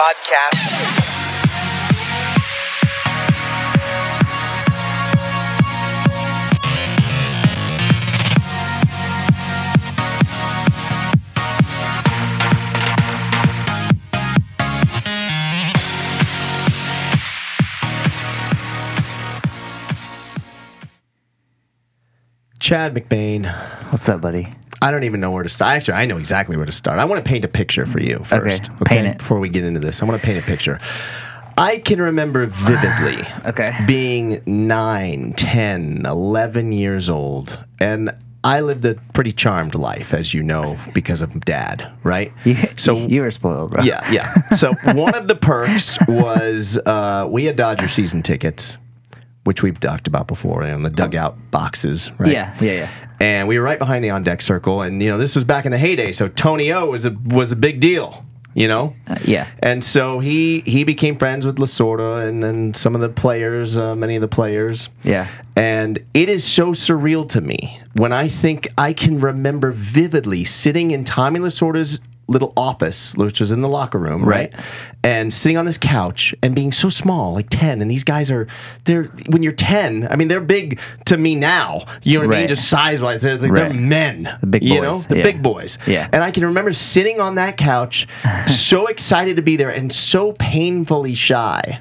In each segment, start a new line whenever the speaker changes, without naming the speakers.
podcast.
Chad McBain.
What's up, buddy?
I don't even know where to start. Actually, I know exactly where to start. I want to paint a picture for you first.
paint it.
Before we get into this, I want to paint a picture. I can remember vividly
Okay.
being 9, 10, 11 years old. And I lived a pretty charmed life, as you know, because of dad, right?
You,
so
you were spoiled, bro.
yeah, yeah. So one of the perks was uh, we had Dodger season tickets, which we've talked about before, on the dugout boxes, right?
Yeah, yeah, yeah.
And we were right behind the on deck circle, and you know this was back in the heyday, so Tony O was a was a big deal, you know.
Uh, yeah.
And so he he became friends with Lasorda and, and some of the players, uh, many of the players.
Yeah.
And it is so surreal to me when I think I can remember vividly sitting in Tommy Lasorda's little office, which was in the locker room, right?
Right.
And sitting on this couch and being so small, like 10. And these guys are, they're, when you're 10, I mean, they're big to me now. You know what I mean? Just size wise. They're, they're
Right.
men.
The big
You know? The
yeah.
big boys.
Yeah.
And I can remember sitting on that couch, so excited to be there and so painfully shy,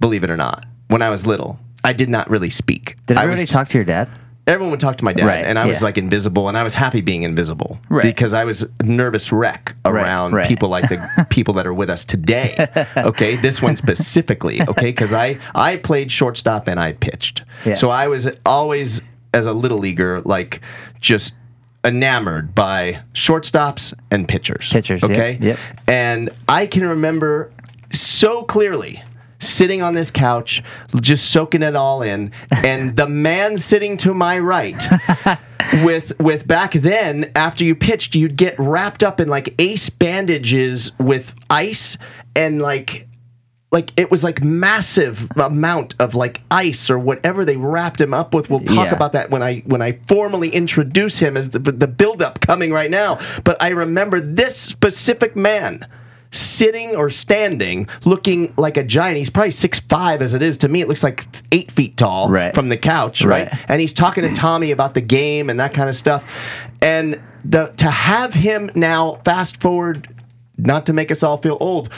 believe it or not, when I was little. I did not really speak.
Did
I
everybody
just-
talk to your dad?
Everyone would talk to my dad
Right,
and i was
yeah.
like invisible and i was happy being invisible
Right.
because i was a nervous wreck around
right.
people like the people that are with us today okay this one specifically okay because i i played shortstop and i pitched
Yeah.
so i was always as a little leaguer like just enamored by shortstops and pitchers
Pitchers, yep,
okay
yep.
and i can remember so clearly sitting on this couch just soaking it all in and the man sitting to my right with with back then after you pitched you'd get wrapped up in like ace bandages with ice and like like it was like massive amount of like ice or whatever they wrapped him up with. We'll talk
Yeah.
about that when I when I formally introduce him as the the build up coming right now. But I remember this specific man sitting or standing looking like a giant. He's probably six five as it is to me. It looks like eight feet tall
Right.
from the couch, right?
Right.
And he's talking to Tommy about the game and that kind of stuff. And the to have him now fast forward, not to make us all feel old.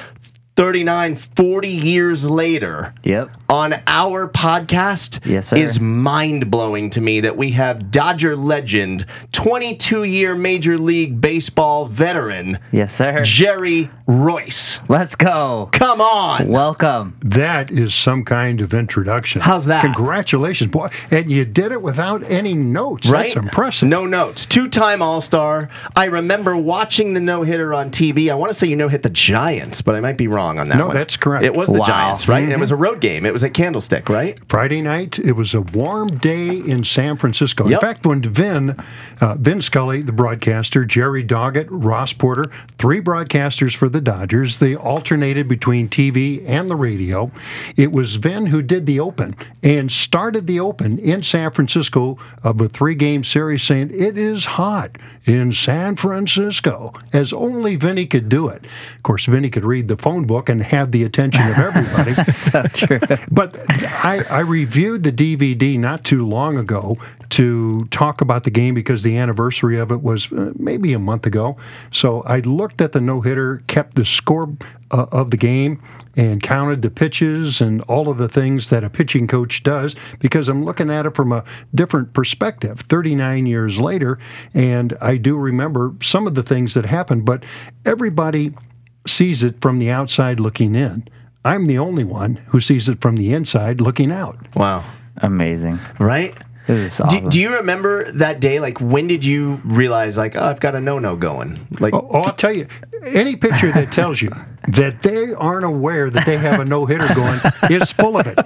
39, 40 years later,
Yep.
on our podcast
Yes, sir.
is mind blowing to me that we have Dodger legend, 22 year Major League Baseball veteran,
Yes, sir.
Jerry Reuss.
Let's go.
Come on.
Welcome.
That is some kind of introduction.
How's that?
Congratulations, boy! And you did it without any notes.
Right?
That's impressive.
No notes. Two time All Star. I remember watching the no hitter on TV. I want to say you no hit the Giants, but I might be wrong on that
No,
one.
that's correct.
It was the
Wow.
Giants, right?
Mm-hmm.
It was a road game. It was at Candlestick, right?
Friday night, it was a warm day in San Francisco.
Yep.
In fact, when Vin, uh, Vin Scully, the broadcaster, Jerry Doggett, Ross Porter, three broadcasters for the Dodgers, they alternated between TV and the radio. It was Vin who did the open and started the open in San Francisco of a three-game series, saying it is hot in San Francisco, as only Vinny could do it. Of course, Vinny could read the phone book and have the attention of everybody.
So true.
But I, I reviewed the DVD not too long ago to talk about the game because the anniversary of it was uh, maybe a month ago. So I looked at the no hitter, kept the score uh, of the game, and counted the pitches and all of the things that a pitching coach does because I'm looking at it from a different perspective 39 years later. And I do remember some of the things that happened, but everybody sees it from the outside looking in. I'm the only one who sees it from the inside looking out.
Wow.
Amazing.
Right?
This is
Do, do you remember that day? Like, when did you realize, like, oh, I've got a no no going? Like,
oh, oh, I'll tell you, any pitcher that tells you that they aren't aware that they have a no hitter going is full of it.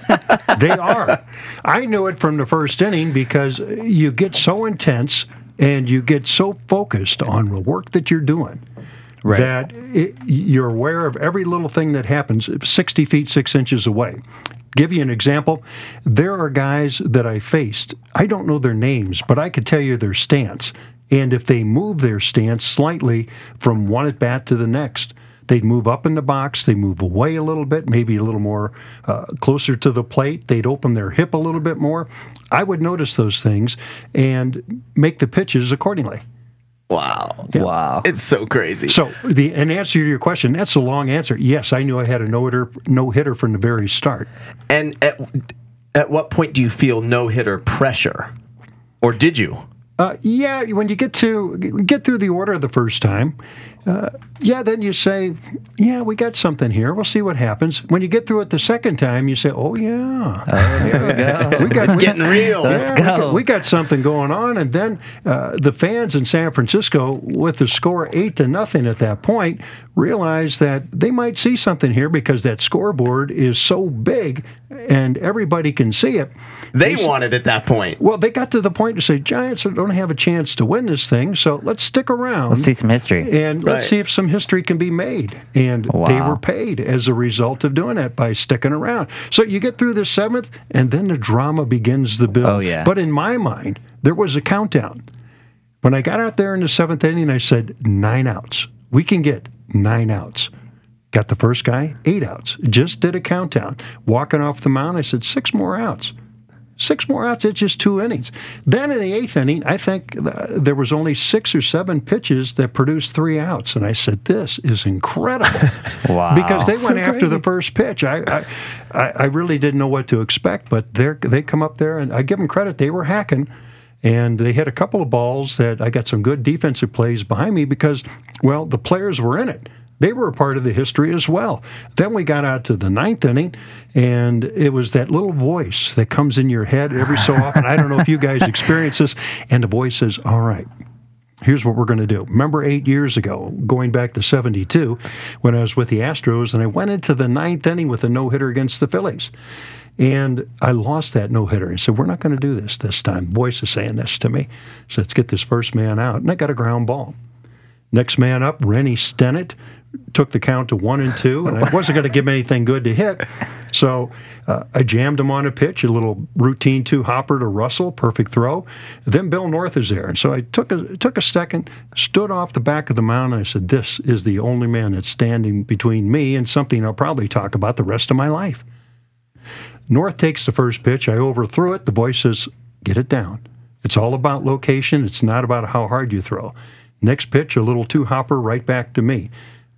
They are. I knew it from the first inning because you get so intense and you get so focused on the work that you're doing.
Right.
That it, you're aware of every little thing that happens 60 feet, six inches away. Give you an example. There are guys that I faced. I don't know their names, but I could tell you their stance. And if they move their stance slightly from one at bat to the next, They'd move up in the box, they move away a little bit, maybe a little more uh, closer to the plate. They'd open their hip a little bit more. I would notice those things and make the pitches accordingly.
Wow.
Wow.
It's so crazy.
So the in answer to your question, that's a long answer. Yes, I knew I had a no hitter, no hitter from the very start.
and at, at what point do you feel no hitter pressure? Or did you?
Uh, yeah, when you get to get through the order the first time, uh, yeah, then you say, yeah, we got something here. We'll see what happens. When you get through it the second time, you say, oh yeah,
Oh, here we go.
we got
It's
we-
getting real.
Let's
yeah, we got- We got, something going on, and then uh, the fans in San Francisco, with the score eight to nothing at that point, realized that they might see something here because that scoreboard is so big and everybody can see it.
They wanted at that point.
Well, they got to the point to say Giants don't have a chance to win this thing, so let's stick around.
Let's see some history.
and let's see if some history can be made. And they were paid as a result of doing that by sticking around. So you get through the seventh, and then the drama begins the build.
Oh, yeah.
But in my mind, there was a countdown. When I got out there in the seventh inning, I said, nine outs. We can get nine outs. Got the first guy, eight outs. Just did a countdown. Walking off the mound, I said, six more outs. Six more outs, it's just two innings. Then in the eighth inning, I think uh, there was only six or seven pitches that produced three outs. And I said, this is incredible.
Wow.
because they
So
went after the first pitch. I, I, I I really didn't know what to expect, but they they come up there, and I give them credit. They were hacking, and they hit a couple of balls that I got some good defensive plays behind me because, well, the players were in it. They were a part of the history as well. Then we got out to the ninth inning, and it was that little voice that comes in your head every so often. I don't know if you guys experience this, and the voice says, "All right, here's what we're going to do. Remember eight years ago, going back to 72, when I was with the Astros and I went into the ninth inning with a no hitter against the Phillies. And I lost that no hitter. I said, We're not going to do this this time. Voice is saying this to me. So let's get this first man out. And I got a ground ball. Next man up, Rennie Stennett took the count to one and two, and I wasn't going to give him anything good to hit. So uh, I jammed him on a pitch, a little routine two hopper to Russell, perfect throw. Then Bill North is there, and so I took a took a second, stood off the back of the mound, and I said, "This is the only man that's standing between me and something I'll probably talk about the rest of my life." North takes the first pitch. I overthrew it. The boy says, Get it down. It's all about location. It's not about how hard you throw. Next pitch, a little two hopper right back to me.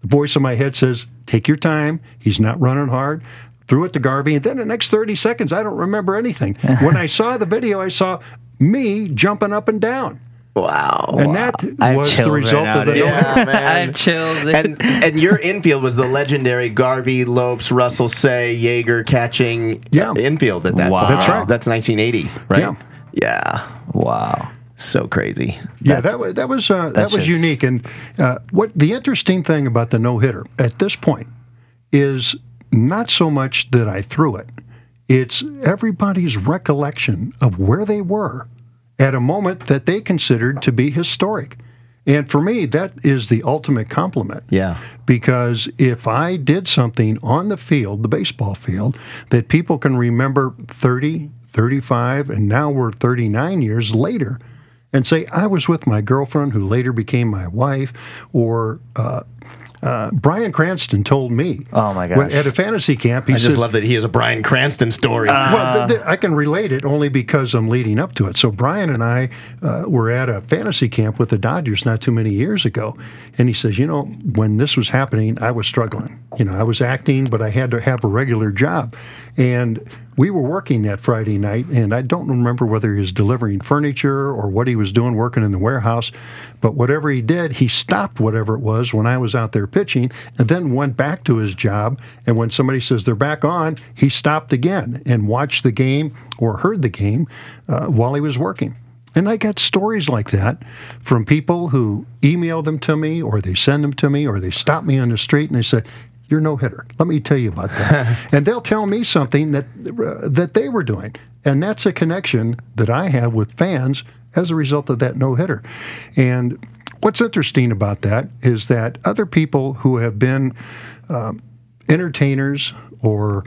The voice in my head says, Take your time. He's not running hard. Threw it to Garvey. And then the next 30 seconds, I don't remember anything. when I saw the video, I saw me jumping up and down.
Wow.
And that
I have
was the result
right
of the
now, dude.
Yeah,
I
man.
have chills. dude.
and and your infield was the legendary Garvey, Lopes, Russell, Cey, Yeager catching
Yeah.
infield at that
Wow.
point.
That's
right.
That's 1980, right?
Yeah.
Yeah.
wow.
So crazy.
Yeah,
That's-
that was that was uh, that was
just-
unique. And uh, what the interesting thing about the no hitter at this point is not so much that I threw it; it's everybody's recollection of where they were at a moment that they considered to be historic. And for me, that is the ultimate compliment.
Yeah.
Because if I did something on the field, the baseball field, that people can remember 30, 35, and now we're 39 years later, and say, I was with my girlfriend who later became my wife, or uh, uh, Bryan Cranston told me.
Oh, my
when-
gosh.
at a fantasy camp, he
I
says,
just love that he has a Bryan Cranston story.
well, th- th- I can relate it only because I'm leading up to it. So Bryan and I uh, were at a fantasy camp with the Dodgers not too many years ago, and he says, you know, when this was happening, I was struggling. You know, I was acting, but I had to have a regular job, and we were working that Friday night, and I don't remember whether he was delivering furniture or what he was doing, working in the warehouse, but whatever he did, he stopped whatever it was when I was out there pitching, and then went back to his job. And when somebody says they're back on, he stopped again and watched the game or heard the game uh, while he was working. And I got stories like that from people who email them to me, or they send them to me, or they stop me on the street and they say, "You're no hitter. Let me tell you about that." and they'll tell me something that uh, that they were doing, and that's a connection that I have with fans as a result of that no hitter. And what's interesting about that is that other people who have been um, entertainers or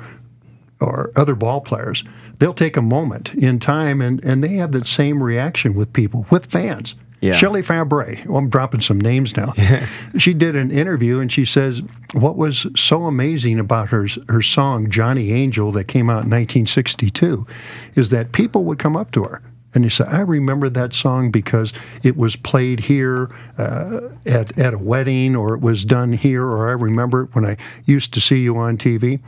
or other ball players, they'll take a moment in time and, and they have that same reaction with people, with fans.
Yeah.
Shelley Fabares. Well, I'm dropping some names now. she did an interview and she says what was so amazing about her her song Johnny Angel that came out in 1962 is that people would come up to her and they said, I remember that song because it was played here uh, at, at a wedding or it was done here, or I remember it when I used to see you on TV.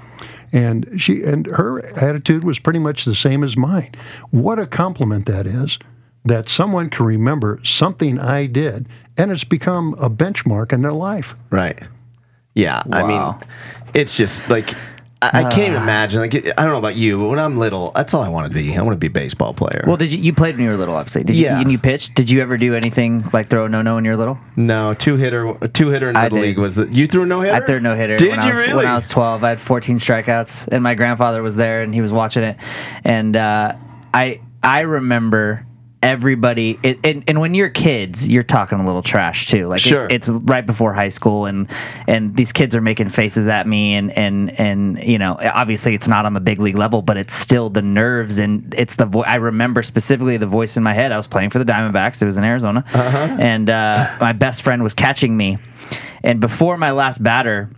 And she and her attitude was pretty much the same as mine. What a compliment that is that someone can remember something I did and it's become a benchmark in their life.
Right. Yeah. I mean, it's just like I, I can't even imagine. Like I don't know about you, but when I'm little, that's all I want to be. I want to be a baseball player.
Well, did you you played when you were little? Obviously, did
Yeah.
you? And you pitched. Did you ever do anything like throw a no no when you were little?
no, two hitter, two hitter in
I
little
did.
league was the you threw a no hitter.
I threw a no hitter.
Did
when
you
I was,
really?
When I was 12, I had 14 strikeouts, and my grandfather was there, and he was watching it, and uh, I I remember everybody. It, and, and when you're kids, you're talking a little trash too. Like
Sure.
it's, it's right before high school, and and these kids are making faces at me, and and and you know, obviously it's not on the big league level, but it's still the nerves, and it's the vo- I remember specifically the voice in my head. I was playing for the Diamondbacks. It was in Arizona, and uh, my best friend was catching me, and before my last batter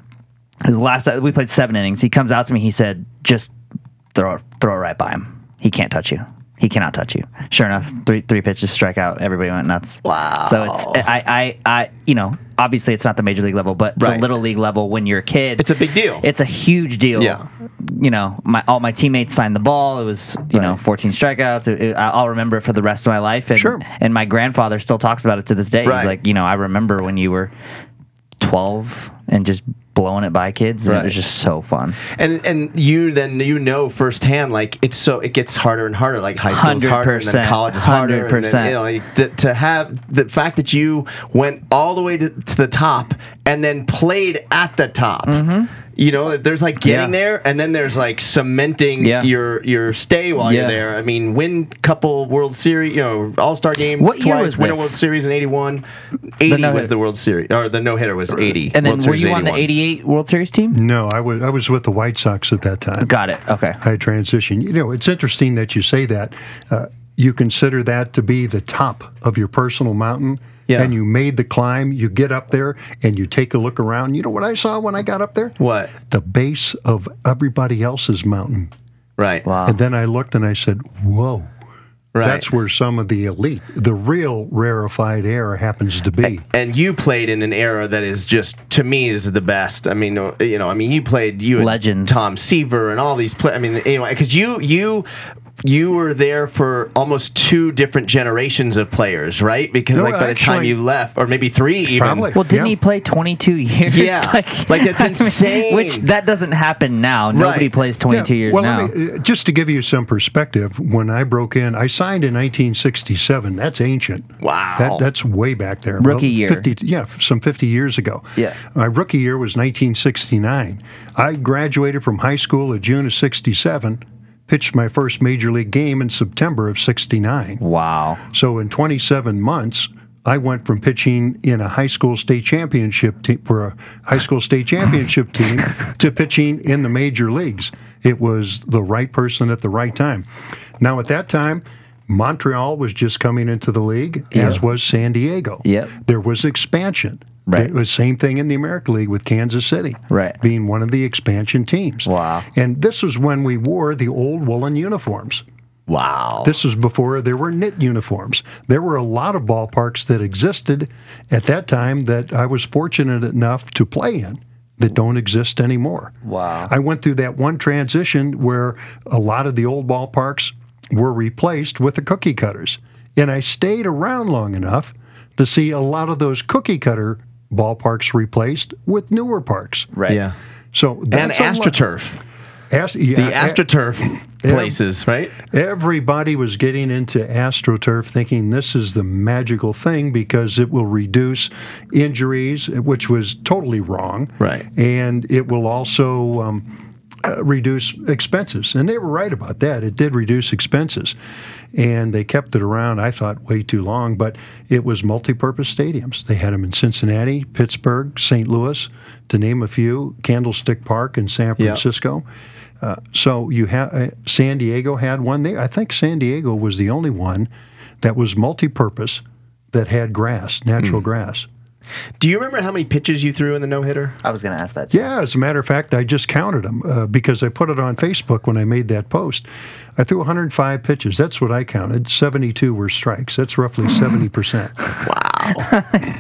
his last we played seven innings. He comes out to me. He said, "Just throw throw it right by him. He can't touch you. He cannot touch you." Sure enough, three three pitches, strike out. Everybody went nuts.
Wow.
So it's I I I you know obviously it's not the major league level, but
Right.
the little league level when you're a kid,
It's a big deal.
It's a huge deal.
Yeah.
You know, my all my teammates signed the ball. It was you know 14 strikeouts. It- it- I'll remember it for the rest of my life. And,
Sure.
And my grandfather still talks about it to this day.
Right.
He's like, you know, I remember when you were 12 and just blowing it by kids. And it was just so fun.
and and you then you know firsthand like it's so it gets harder and harder like high school is harder and then
100,
college is harder and then,
100%.
you know like, th- to have the fact that you went all the way to, to the top and then played at the top mm-hmm. You know there's like getting.
Yeah.
there and then there's like cementing
Yeah.
your your stay while you're there i mean win couple world series you know all-star game
What year
twice
was
win a
this?
world series in 81 80
no-hitter.
was the world series or the no-hitter was 80
And then
World
were
Series
you on the 88 World Series team?
No, I was I was with the White Sox at that time.
Got it. Okay.
I transitioned. You know, it's interesting that you say that. Uh, you consider that to be the top of your personal mountain,
Yeah.
and you made the climb. You get up there and you take a look around. You know what I saw when I got up there?
what
The base of everybody else's mountain.
right
Wow.
And then I looked and I said, "Whoa."
right
That's where some of the elite, the real rarefied air happens to be.
and you played in an era that is just to me is the best. I mean, uh, you know, I mean, you played you and
Legends.
Tom Seaver and all these. Play, I mean, anyway, because you you you were there for almost two different generations of players, right? Because
No,
like by the time you left, or maybe three, even.
Probably.
Well, didn't
Yeah.
he play 22 years?
Yeah. Like, that's
I mean,
insane.
which that doesn't happen now. Nobody
Right.
plays 22 years
well,
now.
Let me, uh, just to give you some perspective, when I broke in, I signed in 1967. That's ancient.
Wow.
That, that's way back there.
Rookie year.
50, yeah, some 50 years ago.
Yeah.
My rookie year was 1969. I graduated from high school in June of 67, pitched my first major league game in September of 69.
wow.
So in 27 months, I went from pitching in a high school state championship team for a high school state championship team to pitching in the major leagues. It was the right person at the right time. Now at that time, Montreal was just coming into the league, as was San Diego.
Yep.
There was expansion.
Right.
It was same thing in the American League with Kansas City.
Right.
Being one of the expansion teams.
Wow.
And this was when we wore the old woolen uniforms.
wow.
This was before there were knit uniforms. There were a lot of ballparks that existed at that time that I was fortunate enough to play in that don't exist anymore.
Wow.
I went through that one transition where a lot of the old ballparks were replaced with the cookie cutters. And I stayed around long enough to see a lot of those cookie cutter ballparks replaced with newer parks.
Right.
yeah.
So
And
that's a lot-
AstroTurf,
Ast- yeah,
the
a-
AstroTurf places, right?
Everybody was getting into AstroTurf thinking this is the magical thing because it will reduce injuries, which was totally wrong.
Right.
And it will also um, uh, reduce expenses. And they were right about that. It did reduce expenses. And they kept it around, I thought, way too long. But it was multi purpose stadiums. They had them in Cincinnati, Pittsburgh, St. Louis, to name a few, Candlestick Park in San
Yeah.
Francisco. Uh, so you have uh, San Diego had one there. I think San Diego was the only one that was multi-purpose, that had grass, natural grass.
Do you remember how many pitches you threw in the no hitter?
I was going to ask that. Too.
Yeah, as a matter of fact, I just counted them uh, because I put it on Facebook when I made that post. I threw 105 pitches. That's what I counted. 72 were strikes. That's roughly 70%.
Wow.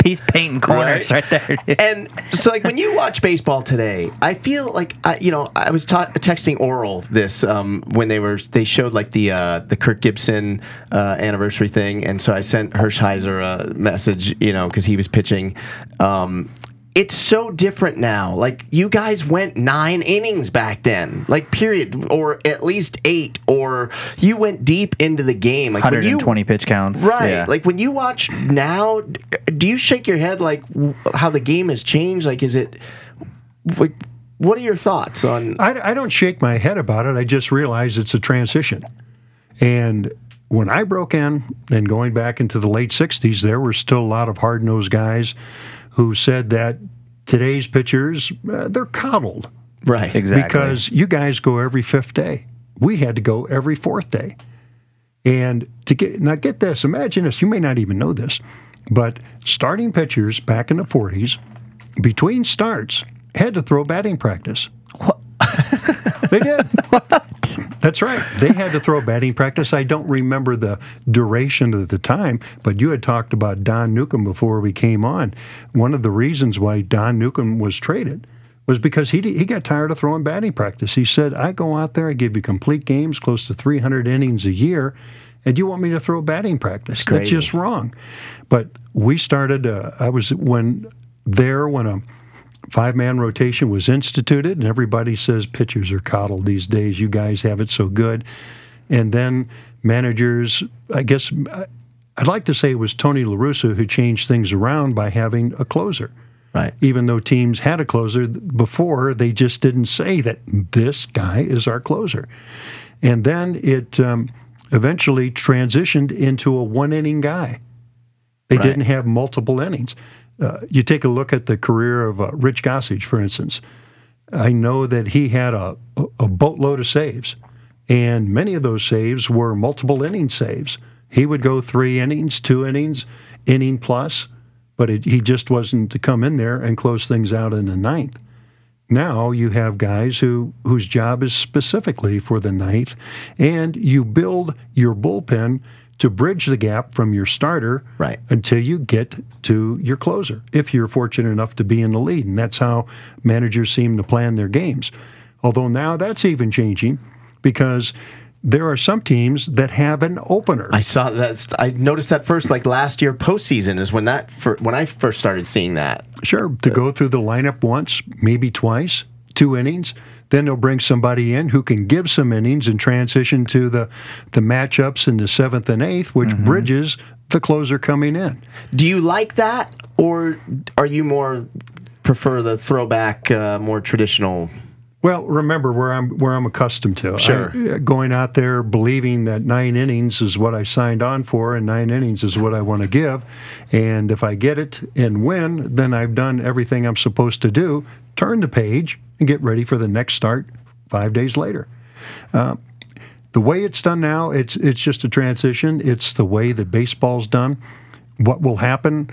He's painting corners right, there.
and so, like when you watch baseball today, I feel like I, you know I was ta- texting Orel this um, when they were they showed like the uh, the Kirk Gibson uh, anniversary thing, and so I sent Hershiser a message, you know, because he was pitching. Um, it's so different now. Like you guys went nine innings back then, like period, or at least eight, or you went deep into the game. Like when you
120 pitch counts.
Right.
Yeah.
Like when you watch now, do you shake your head like how the game has changed? Like, is it like what are your thoughts on?
I, I don't shake my head about it. I just realize it's a transition. And when I broke in and going back into the late 60s, there were still a lot of hard nosed guys who said that today's pitchers, uh, they're coddled
Right.
exactly.
because you guys go every fifth day. We had to go every fourth day. And to get now get this, imagine this, you may not even know this, but starting pitchers back in the 40s, between starts, had to throw batting practice. they did. what? That's right. They had to throw batting practice. I don't remember the duration of the time, but you had talked about Don Newcombe before we came on. One of the reasons why Don Newcombe was traded was because he he got tired of throwing batting practice. He said, "I go out there, I give you complete games, close to 300 innings a year, and you want me to throw batting practice? That's,
crazy.
just wrong." But we started. Uh, I was when there when a five man rotation was instituted, and everybody says pitchers are coddled these days. You guys have it so good. And then managers, I guess, I'd like to say it was Tony La Russa who changed things around by having a closer.
Right.
Even though teams had a closer before, they just didn't say that this guy is our closer. And then it um, eventually transitioned into a one inning guy. They
Right.
didn't have multiple innings. Uh, you take a look at the career of uh, Rich Gossage, for instance. I know that he had a, a boatload of saves, and many of those saves were multiple inning saves. He would go three innings, two innings, inning plus, but it, he just wasn't to come in there and close things out in the ninth. Now you have guys who whose job is specifically for the ninth, and you build your bullpen to bridge the gap from your starter
Right.
until you get to your closer, if you're fortunate enough to be in the lead. And that's how managers seem to plan their games. Although now that's even changing because there are some teams that have an opener.
I saw that. I noticed that first, like last year postseason, is when that fir- when I first started seeing that.
Sure, to uh, go through the lineup once, maybe twice, two innings. Then they'll bring somebody in who can give some innings and transition to the the matchups in the seventh and eighth, which bridges the closer coming in.
Do you like that, or are you more prefer the throwback, uh, more traditional?
Well, remember where I'm where I'm accustomed to.
Sure.
I- going out there believing that nine innings is what I signed on for, and nine innings is what I want to give, and if I get it and win, then I've done everything I'm supposed to do. Turn the page and get ready for the next start five days later. Uh, the way it's done now, it's it's just a transition. It's the way that baseball's done. What will happen?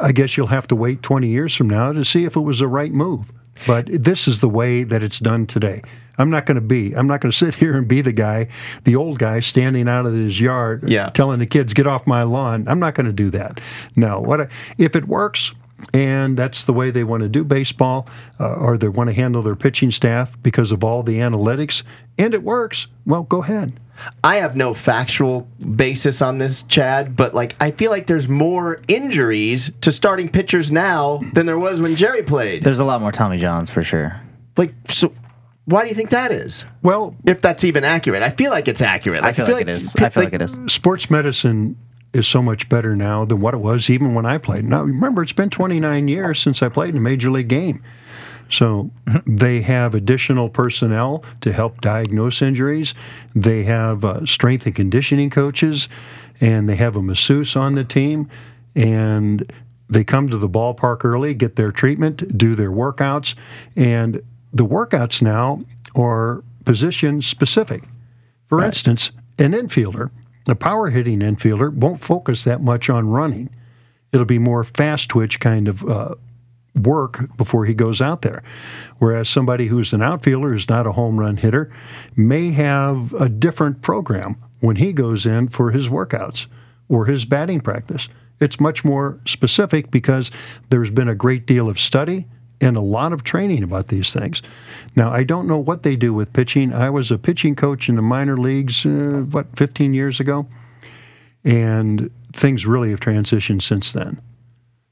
I guess you'll have to wait 20 years from now to see if it was the right move. But this is the way that it's done today. I'm not going to be. I'm not going to sit here and be the guy, the old guy standing out of his yard,
Yeah.
telling the kids get off my lawn. I'm not going to do that. No. What I, if it works? And that's the way they want to do baseball, uh, or they want to handle their pitching staff because of all the analytics, and it works. Well, go ahead.
I have no factual basis on this, Chad, but like I feel like there's more injuries to starting pitchers now than there was when Jerry played.
There's a lot more Tommy Johns for sure.
Like, so why do you think that is?
Well,
If that's even accurate, I feel like it's accurate.
I feel like it is. I feel like it is.
sports medicine is so much better now than what it was even when I played. Now, remember, it's been 29 years since I played in a major league game. So they have additional personnel to help diagnose injuries. They have uh, strength and conditioning coaches, and they have a masseuse on the team. And they come to the ballpark early, get their treatment, do their workouts. And the workouts now are position specific. For instance, an infielder, a power hitting infielder, won't focus that much on running. It'll be more fast twitch kind of uh, work before he goes out there. Whereas somebody who's an outfielder, who's not a home run hitter, may have a different program when he goes in for his workouts or his batting practice. It's much more specific because there's been a great deal of study and a lot of training about these things. Now, I don't know what they do with pitching. I was a pitching coach in the minor leagues, uh, what, 15 years ago? And things really have transitioned since then.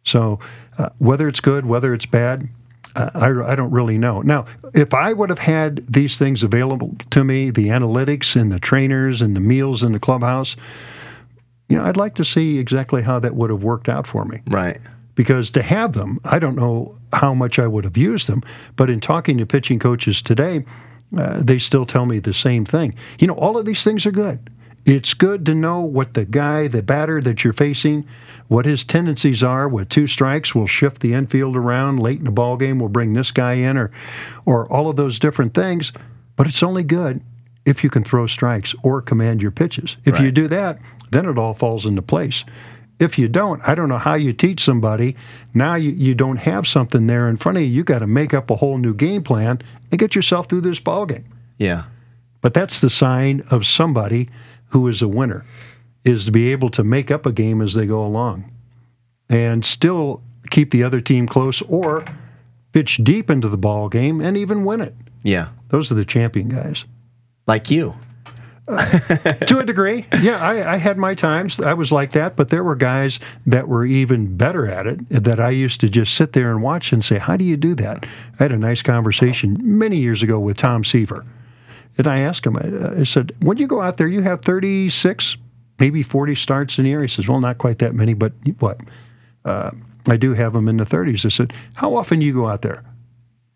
So, uh, whether it's good, whether it's bad, uh, I, I don't really know. Now, if I would have had these things available to me, the analytics and the trainers and the meals in the clubhouse, you know, I'd like to see exactly how that would have worked out for me.
Right.
Because to have them, I don't know how much I would have used them, but in talking to pitching coaches today, uh, they still tell me the same thing. You know, all of these things are good. It's good to know what the guy, the batter that you're facing, what his tendencies are. With two strikes, we'll shift the infield around late in the ball game. We'll bring this guy in, or, or all of those different things. But it's only good if you can throw strikes or command your pitches. If you do that, then it all falls into place. If you don't, I don't know how you teach somebody. Now you, you don't have something there in front of you. You got to make up a whole new game plan and get yourself through this ball game.
Yeah.
But that's the sign of somebody who is a winner, is to be able to make up a game as they go along and still keep the other team close or pitch deep into the ball game and even win it.
Yeah.
Those are the champion guys.
Like you.
to a degree, yeah, I, I had my times. I was like that, but there were guys that were even better at it that I used to just sit there and watch and say, "How do you do that?" I had a nice conversation many years ago with Tom Seaver, and I asked him. I, said, "When you go out there, you have 36, maybe 40 starts in a year." He says, "Well, not quite that many, but what? Uh, I do have them in the 30s." I said, "How often do you go out there?"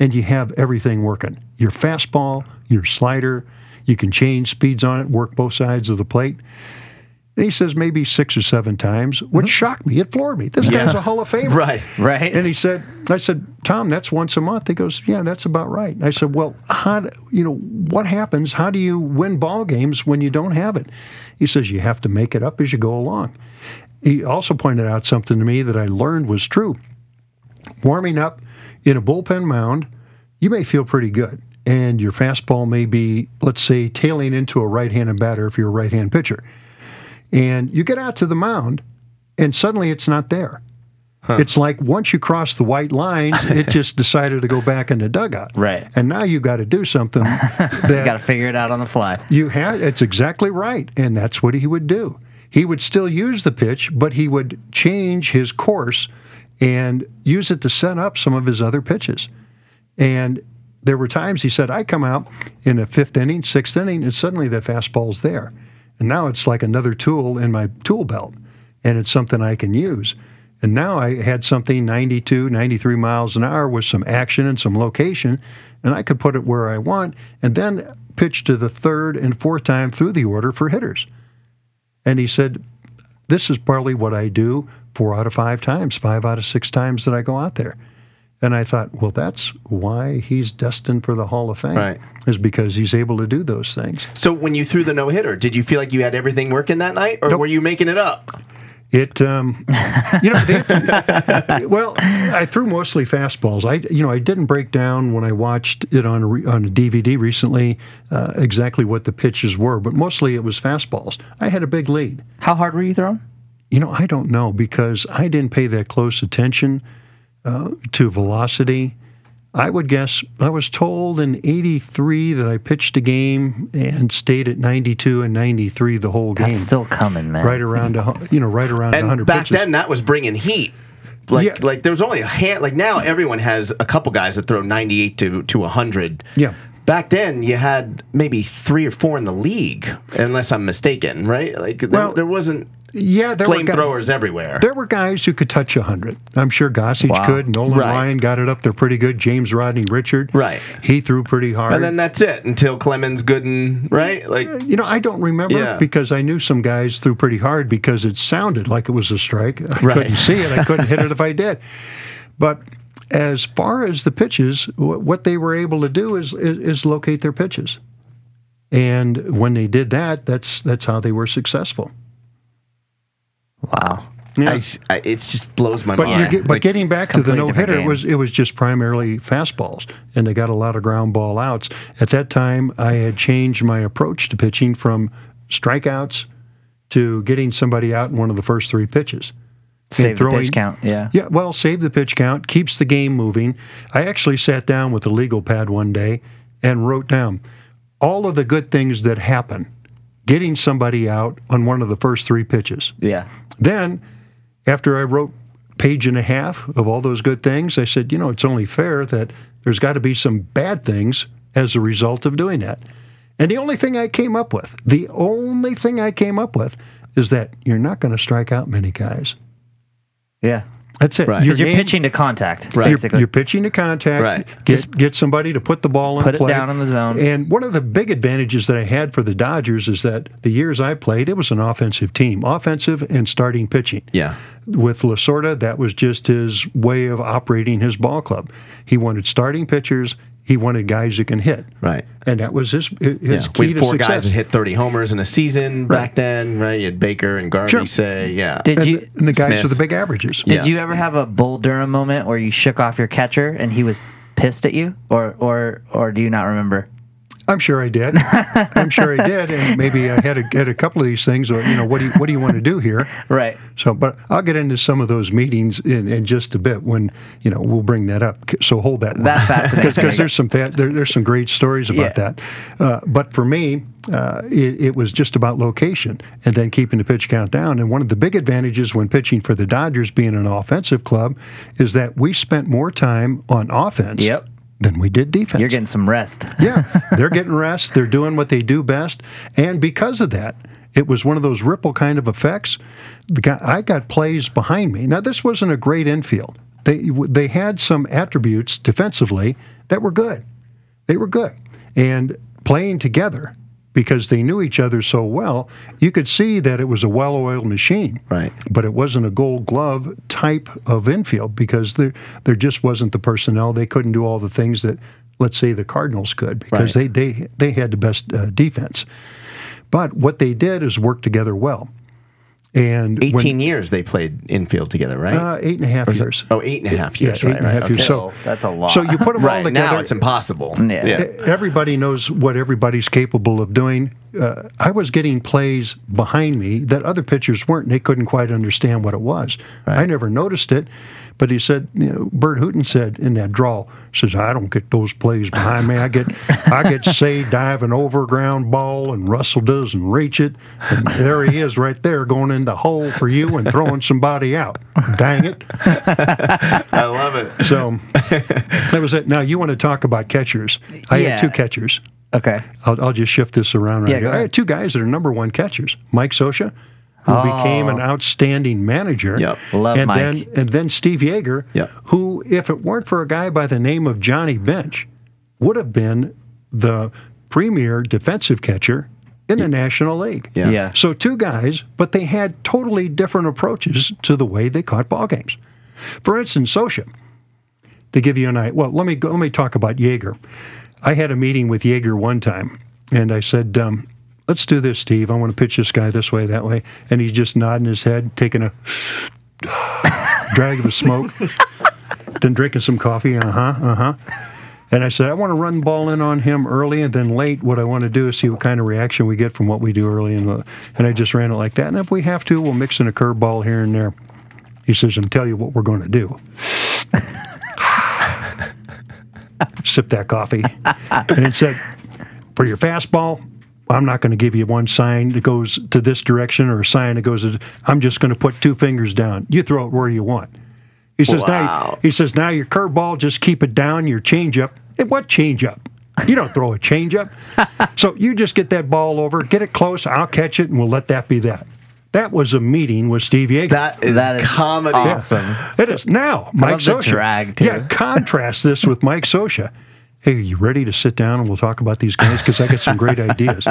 and you have everything working your fastball, your slider, you can change speeds on it, work both sides of the plate. And he says maybe six or seven times, which mm-hmm. shocked me. It floored me. This guy's a Hall of Famer.
Right.
Right.
And he said, I said, Tom, that's once a month. He goes, Yeah, that's about right. I said, Well, how do, you know, what happens? How do you win ball games when you don't have it? He says, You have to make it up as you go along. He also pointed out something to me that I learned was true. Warming up in a bullpen mound, you may feel pretty good. And your fastball may be, let's say, tailing into a right handed batter if you're a right hand pitcher. And you get out to the mound, and suddenly it's not there. It's like once you cross the white line, it just decided to go back in the dugout.
Right.
And now you got to do something
you got to figure it out on the fly.
you have. It's exactly right, and that's what he would do. He would still use the pitch, but he would change his course and use it to set up some of his other pitches. And there were times he said, I come out in the fifth inning, sixth inning, and suddenly the fastball's there. And now it's like another tool in my tool belt, and it's something I can use. And now I had something 92, 93 miles an hour with some action and some location, and I could put it where I want, and then pitch to the third and fourth time through the order for hitters. And he said, This is partly what I do four out of five times, five out of six times that I go out there. And I thought, well, that's why he's destined for the Hall of Fame,
Right.
is because he's able to do those things.
So when you threw the no hitter, did you feel like you had everything working that night, or were you making it up?
It, um, you know, they, well, I threw mostly fastballs. I, you know, I didn't break down when I watched it on a, re, on a DVD recently uh, exactly what the pitches were, but mostly it was fastballs. I had a big lead.
How hard were you throwing?
You know, I don't know because I didn't pay that close attention uh, to velocity. I would guess I was told in '83 that I pitched a game and stayed at 92 and 93 the whole game,
That's still coming, man.
right around a, you know right around
And
100
back
pitches.
then, that was bringing heat. Like,
Yeah.
like there was only a hand. Like now, everyone has a couple guys that throw 98 to to 100.
Yeah.
Back then, you had maybe three or four in the league, unless I'm mistaken, right? Like there,
Well,
there wasn't
yeah, there were guys,
flamethrowers everywhere.
there were guys who could touch 100. I'm sure Gossage
Wow.
could. Nolan
Right.
Ryan got it up there pretty good. James Rodney Richard,
Right.
He threw pretty hard.
and then that's it until Clemens, Gooden, right? Like
You know, I don't remember
Yeah.
because I knew some guys threw pretty hard because it sounded like it was a strike. I
Right.
couldn't see it. I couldn't hit it if I did. But as far as the pitches, what they were able to do is, is is locate their pitches, and when they did that, that's that's how they were successful.
Wow.
Yeah.
I s- I- it just blows my
But,
mind.
you're get, but
Like,
getting back to the no hitter, it was it was just primarily fastballs, and they got a lot of ground ball outs. At that time, I had changed my approach to pitching from strikeouts to getting somebody out in one of the first three pitches. And
Save the pitch count. Yeah.
Yeah, well, save the pitch count, keeps the game moving. I actually sat down with a legal pad one day and wrote down all of the good things that happen getting somebody out on one of the first three pitches.
Yeah.
Then, after I wrote page and a half of all those good things, I said, you know, it's only fair that there's got to be some bad things as a result of doing that. And the only thing I came up with, the only thing I came up with is that you're not going to strike out many guys.
Yeah.
That's it.
Right.
Your
Because you're
game-
pitching to contact,
Right.
you're,
basically.
you're pitching to contact.
Right.
Get get somebody to put the ball in
Put it down in the zone.
And one of the big advantages that I had for the Dodgers is that the years I played, it was an offensive team, offensive and starting pitching.
yeah.
With Lasorda, that was just his way of operating his ball club. He wanted starting pitchers. He wanted guys who can hit.
Right.
And that was his his
Yeah.
key
We had
to
four
success.
guys that hit 30 homers in a season back then, right? You had Baker and Garvey
Sure.
say, yeah.
Did
and,
you
and the guys
Smith.
with the big averages.
Yeah.
did you ever have a Bull Durham moment where you shook off your catcher and he was pissed at you, or or or do you not remember?
I'm sure I did. I'm sure I did, and maybe I had a, had a couple of these things. Or, you know, what do you what do you want to do here?
Right.
So, but I'll get into some of those meetings in, in just a bit when you know we'll bring that up. So hold that. one.
That fascinates
because there's some there, there's some great stories about
Yeah.
that. Uh, but for me, uh, it, it was just about location and then keeping the pitch count down. And one of the big advantages when pitching for the Dodgers, being an offensive club, is that we spent more time on offense
Yep.
Than we did defense.
You're getting some rest.
Yeah, they're getting rest. They're doing what they do best, and because of that, it was one of those ripple kind of effects. The guy, I got plays behind me. Now, this wasn't a great infield. They they had some attributes defensively that were good. They were good, and playing together because they knew each other so well, you could see that it was a well-oiled machine.
Right.
But it wasn't a Gold Glove type of infield because there there just wasn't the personnel. They couldn't do all the things that, let's say, the Cardinals could because
Right.
they they they had the best uh, defense. But what they did is work together well. And when-
18 years they played infield together, right?
uh, eight and a half years.
oh, eight and a half years,
yeah, eight
right?
and a
right.
half years.
okay.
So
That's a lot.
So you put them all
right
together.
now, it's impossible.
Yeah.
everybody knows what everybody's capable of doing. Uh, I was getting plays behind me that other pitchers weren't, and they couldn't quite understand what it was. I never noticed it, but he said, you know, Burt Hooton said in that draw, says, I don't get those plays behind me. I get, I get Cey diving over ground ball, and Russell doesn't reach it, and there he is right there going in the hole for you and throwing somebody out. Dang it!
I love it.
So that was it. Now you want to talk about catchers? I
Yeah.
had two catchers.
okay.
I'll, I'll just shift this around right
Yeah,
here.
go
I had two guys that are number one catchers. Mike Scioscia, who
Oh.
became an outstanding manager.
Yep.
Love
and
Mike.
Then, and then Steve Yeager,
Yep.
who, if it weren't for a guy by the name of Johnny Bench, would have been the premier defensive catcher in the National League.
Yeah.
Yeah.
So two guys, but they had totally different approaches to the way they caught ball games. For instance, Scioscia, to give you an idea. Well, let me go, let me talk about Yeager. I had a meeting with Yeager one time, and I said, um, "Let's do this, Steve. I want to pitch this guy this way, that way." And he's just nodding his head, taking a drag of a smoke, then drinking some coffee. Uh huh. Uh huh. And I said, I want to run the ball in on him early, and then late. What I want to do is see what kind of reaction we get from what we do early. The, and I just ran it like that. And if we have to, we'll mix in a curveball here and there. He says, "I'm tell you what we're going to do." Sip that coffee, and it said, "For your fastball, I'm not going to give you one sign that goes to this direction or a sign that goes. To, I'm just going to put two fingers down. You throw it where you want." He says, "Now,"
Wow.
he says, "Now your curveball, just keep it down. Your changeup, what changeup? You don't throw a changeup. so you just get that ball over, get it close. I'll catch it, and we'll let that be that." That was a meeting with Steve Yeager.
That is,
That is
comedy.
awesome.
It is now. Mike
love the
Scioscia.
drag, too.
Yeah, contrast this with Mike Scioscia. Hey, are you ready to sit down and we'll talk about these guys? Because I got some great ideas.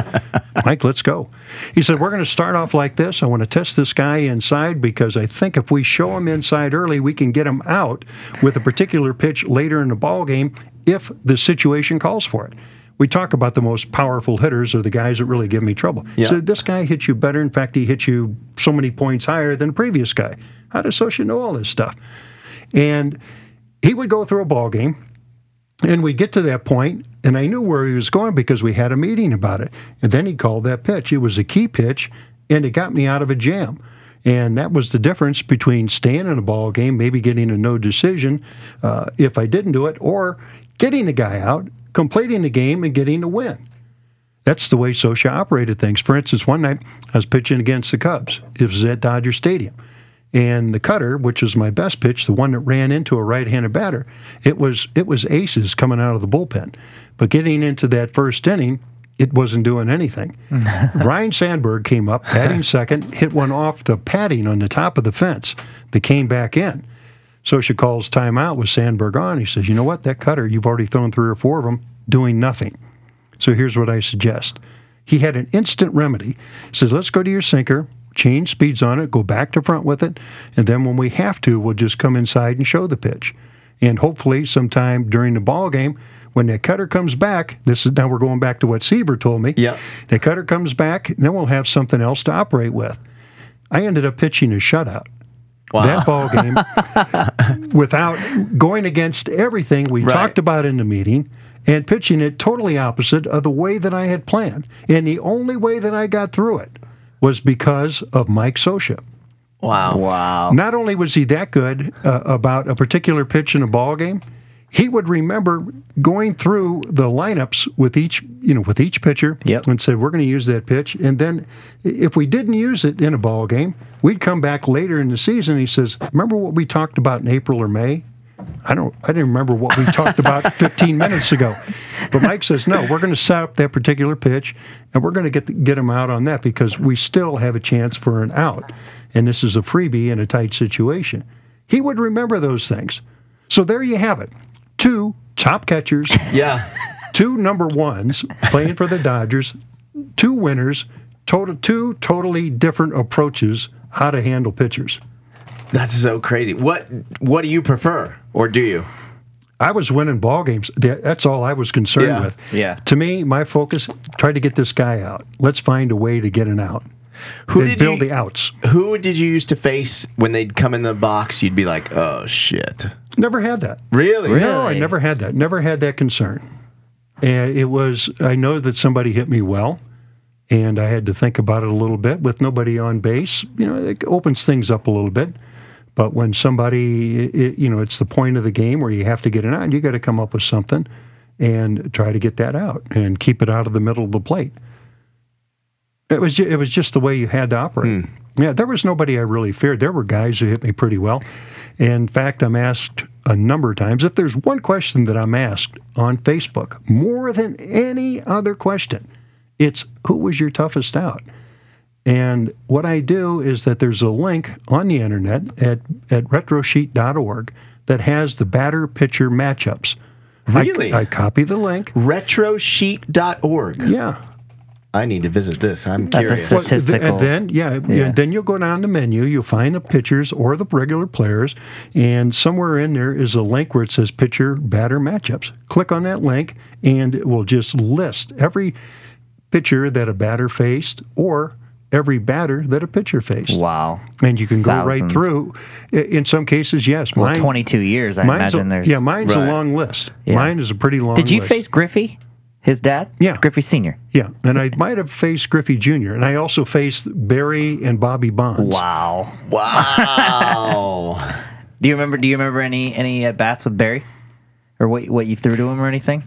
Mike, let's go. He said, We're going to start off like this. I want to test this guy inside because I think if we show him inside early, we can get him out with a particular pitch later in the ball game if the situation calls for it. we talk about the most powerful hitters are the guys that really give me trouble.
Yeah.
So this guy hits you better. In fact, he hits you so many points higher than the previous guy. How does Scioscia know all this stuff? And he would go through a ball game, and we get to that point, and I knew where he was going because we had a meeting about it. And then he called that pitch. It was a key pitch, and it got me out of a jam. And that was the difference between staying in a ball game, maybe getting a no decision uh, if I didn't do it, or getting the guy out, completing the game, and getting the win. That's the way Scioscia operated things. For instance, one night I was pitching against the Cubs. It was at Dodger Stadium. And the cutter, which was my best pitch, the one that ran into a right-handed batter, it was it was aces coming out of the bullpen. But getting into that first inning, it wasn't doing anything. Ryne Sandberg came up, batting second, hit one off the padding on the top of the fence that came back in. Scioscia calls timeout with Sandberg on. He says, "You know what? That cutter, you've already thrown three or four of them, doing nothing." So here's what I suggest. He had an instant remedy. He says, let's go to your sinker, change speeds on it, go back to front with it, and then when we have to, we'll just come inside and show the pitch. And hopefully sometime during the ball game, when that cutter comes back, this is now we're going back to what Sieber told me.
Yeah.
The cutter comes back, and then we'll have something else to operate with. I ended up pitching a shutout. That ball game, without going against everything we
Right.
talked about in the meeting and pitching it totally opposite of the way that I had planned. And the only way that I got through it was because of Mike Scioscia.
Wow.
Wow.
Not only was he that good uh, about a particular pitch in a ball game, he would remember going through the lineups with each, you know, with each pitcher
Yep.
and said, "We're going to use that pitch." And then, if we didn't use it in a ball game, we'd come back later in the season. He says, "Remember what we talked about in April or May?" I don't. I didn't remember what we talked about 15 minutes ago. But Mike says, "No, we're going to set up that particular pitch, and we're going to get the, get him out on that because we still have a chance for an out, and this is a freebie in a tight situation." He would remember those things. So there you have it. Two top catchers,
Yeah.
two number ones playing for the Dodgers, two winners, total two totally different approaches how to handle pitchers.
That's so crazy. What What do you prefer, or do you?
I was winning ball games. That's all I was concerned
Yeah.
with.
Yeah.
To me, my focus: try to get this guy out. Let's find a way to get an out.
Who
and
did
build
you-
the outs.
Who did you used to face when they'd come in the box? You'd be like, "Oh shit!"
Never had that.
Really?
No, I never had that. Never had that concern. And it was, I know that somebody hit me well, and I had to think about it a little bit with nobody on base. You know, it opens things up a little bit. But when somebody, it, you know, it's the point of the game where you have to get it out, you got to come up with something and try to get that out and keep it out of the middle of the plate. It was ju- it was just the way you had to operate. Hmm. Yeah, there was nobody I really feared. There were guys who hit me pretty well. In fact, I'm asked a number of times if there's one question that I'm asked on Facebook more than any other question, it's who was your toughest out? And what I do is that there's a link on the internet at, at retrosheet.org that has the batter pitcher matchups.
Really?
I, copy the link.
Retrosheet.org.
Yeah.
I need to visit this. I'm
That's a
curious.
Well, Statistical.
And then, yeah,
Yeah.
and then you'll go down the menu. You'll find the pitchers or the regular players, and somewhere in there is a link where it says pitcher batter matchups. Click on that link, and it will just list every pitcher that a batter faced or every batter that a pitcher faced.
Wow.
And you can go right through. In some cases, yes.
Well,
mine,
22 years, I imagine
a,
there's.
yeah, mine's
Right.
a long list.
Yeah.
Mine is a pretty long. List.
Did you
list.
face Griffey, his dad?
Yeah.
Griffey Sr.
Yeah, and I might have faced Griffey Jr. and I also faced Barry and Bobby Bonds.
Wow.
wow.
Do you remember? Do you remember any any at bats with Barry, or what what you threw to him or anything?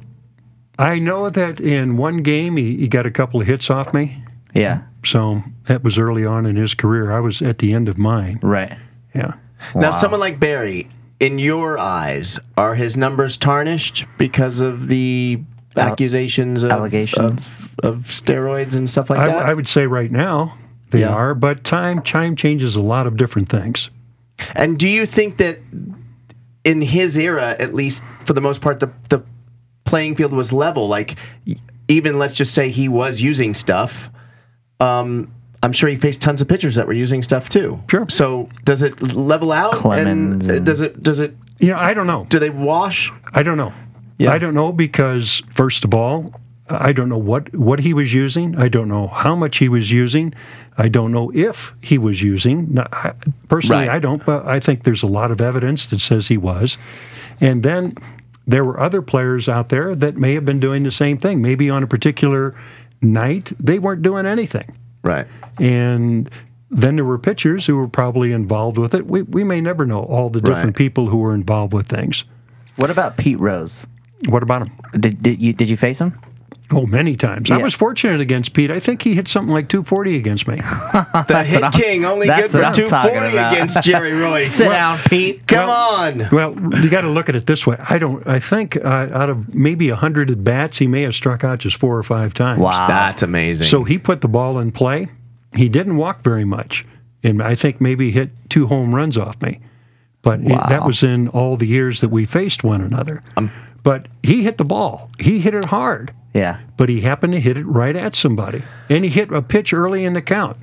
I know that in one game he, he got a couple of hits off me.
Yeah.
So that was early on in his career. I was at the end of mine.
Right.
Yeah.
Now, someone like Barry, in your eyes, are his numbers tarnished because of the uh, accusations of,
allegations.
of, of steroids and stuff like
I,
that?
I would say right now they
Yeah.
are, but time time changes a lot of different things.
and do you think that in his era, at least for the most part, the the playing field was level? Like, even let's just say he was using stuff. Um, I'm sure he faced tons of pitchers that were using stuff too.
Sure.
So does it level out?
Clemens
and, uh,
and-
does it does it
You know, I don't know.
do they wash?
I don't know.
Yeah.
I don't know because first of all, I don't know what, what he was using. I don't know how much he was using. I don't know if he was using. No, I- Personally,
Right.
I don't, but I think there's a lot of evidence that says he was. And then there were other players out there that may have been doing the same thing. Maybe on a particular night, they weren't doing anything.
Right.
And then there were pitchers who were probably involved with it. We, we may never know all the different
Right.
people who were involved with things.
What about Pete Rose?
What about him?
Did, did you did you face him?
Oh, many times. I was fortunate against Pete. I think he hit something like 240 against me.
The hit
I'm-
king only
that's
good for 240 against Jerry Reuss.
Sit down, Pete.
Come on.
Well, you got to look at it this way. I don't. I think uh, out of maybe hundred at bats, he may have struck out just four or five times.
Wow.
That's amazing.
So he put the ball in play. He didn't walk very much, and I think maybe hit two home runs off me. But it- that was in all the years that we faced one another. but he hit the ball. He hit it hard.
Yeah.
but he happened to hit it right at somebody. And he hit a pitch early in the count.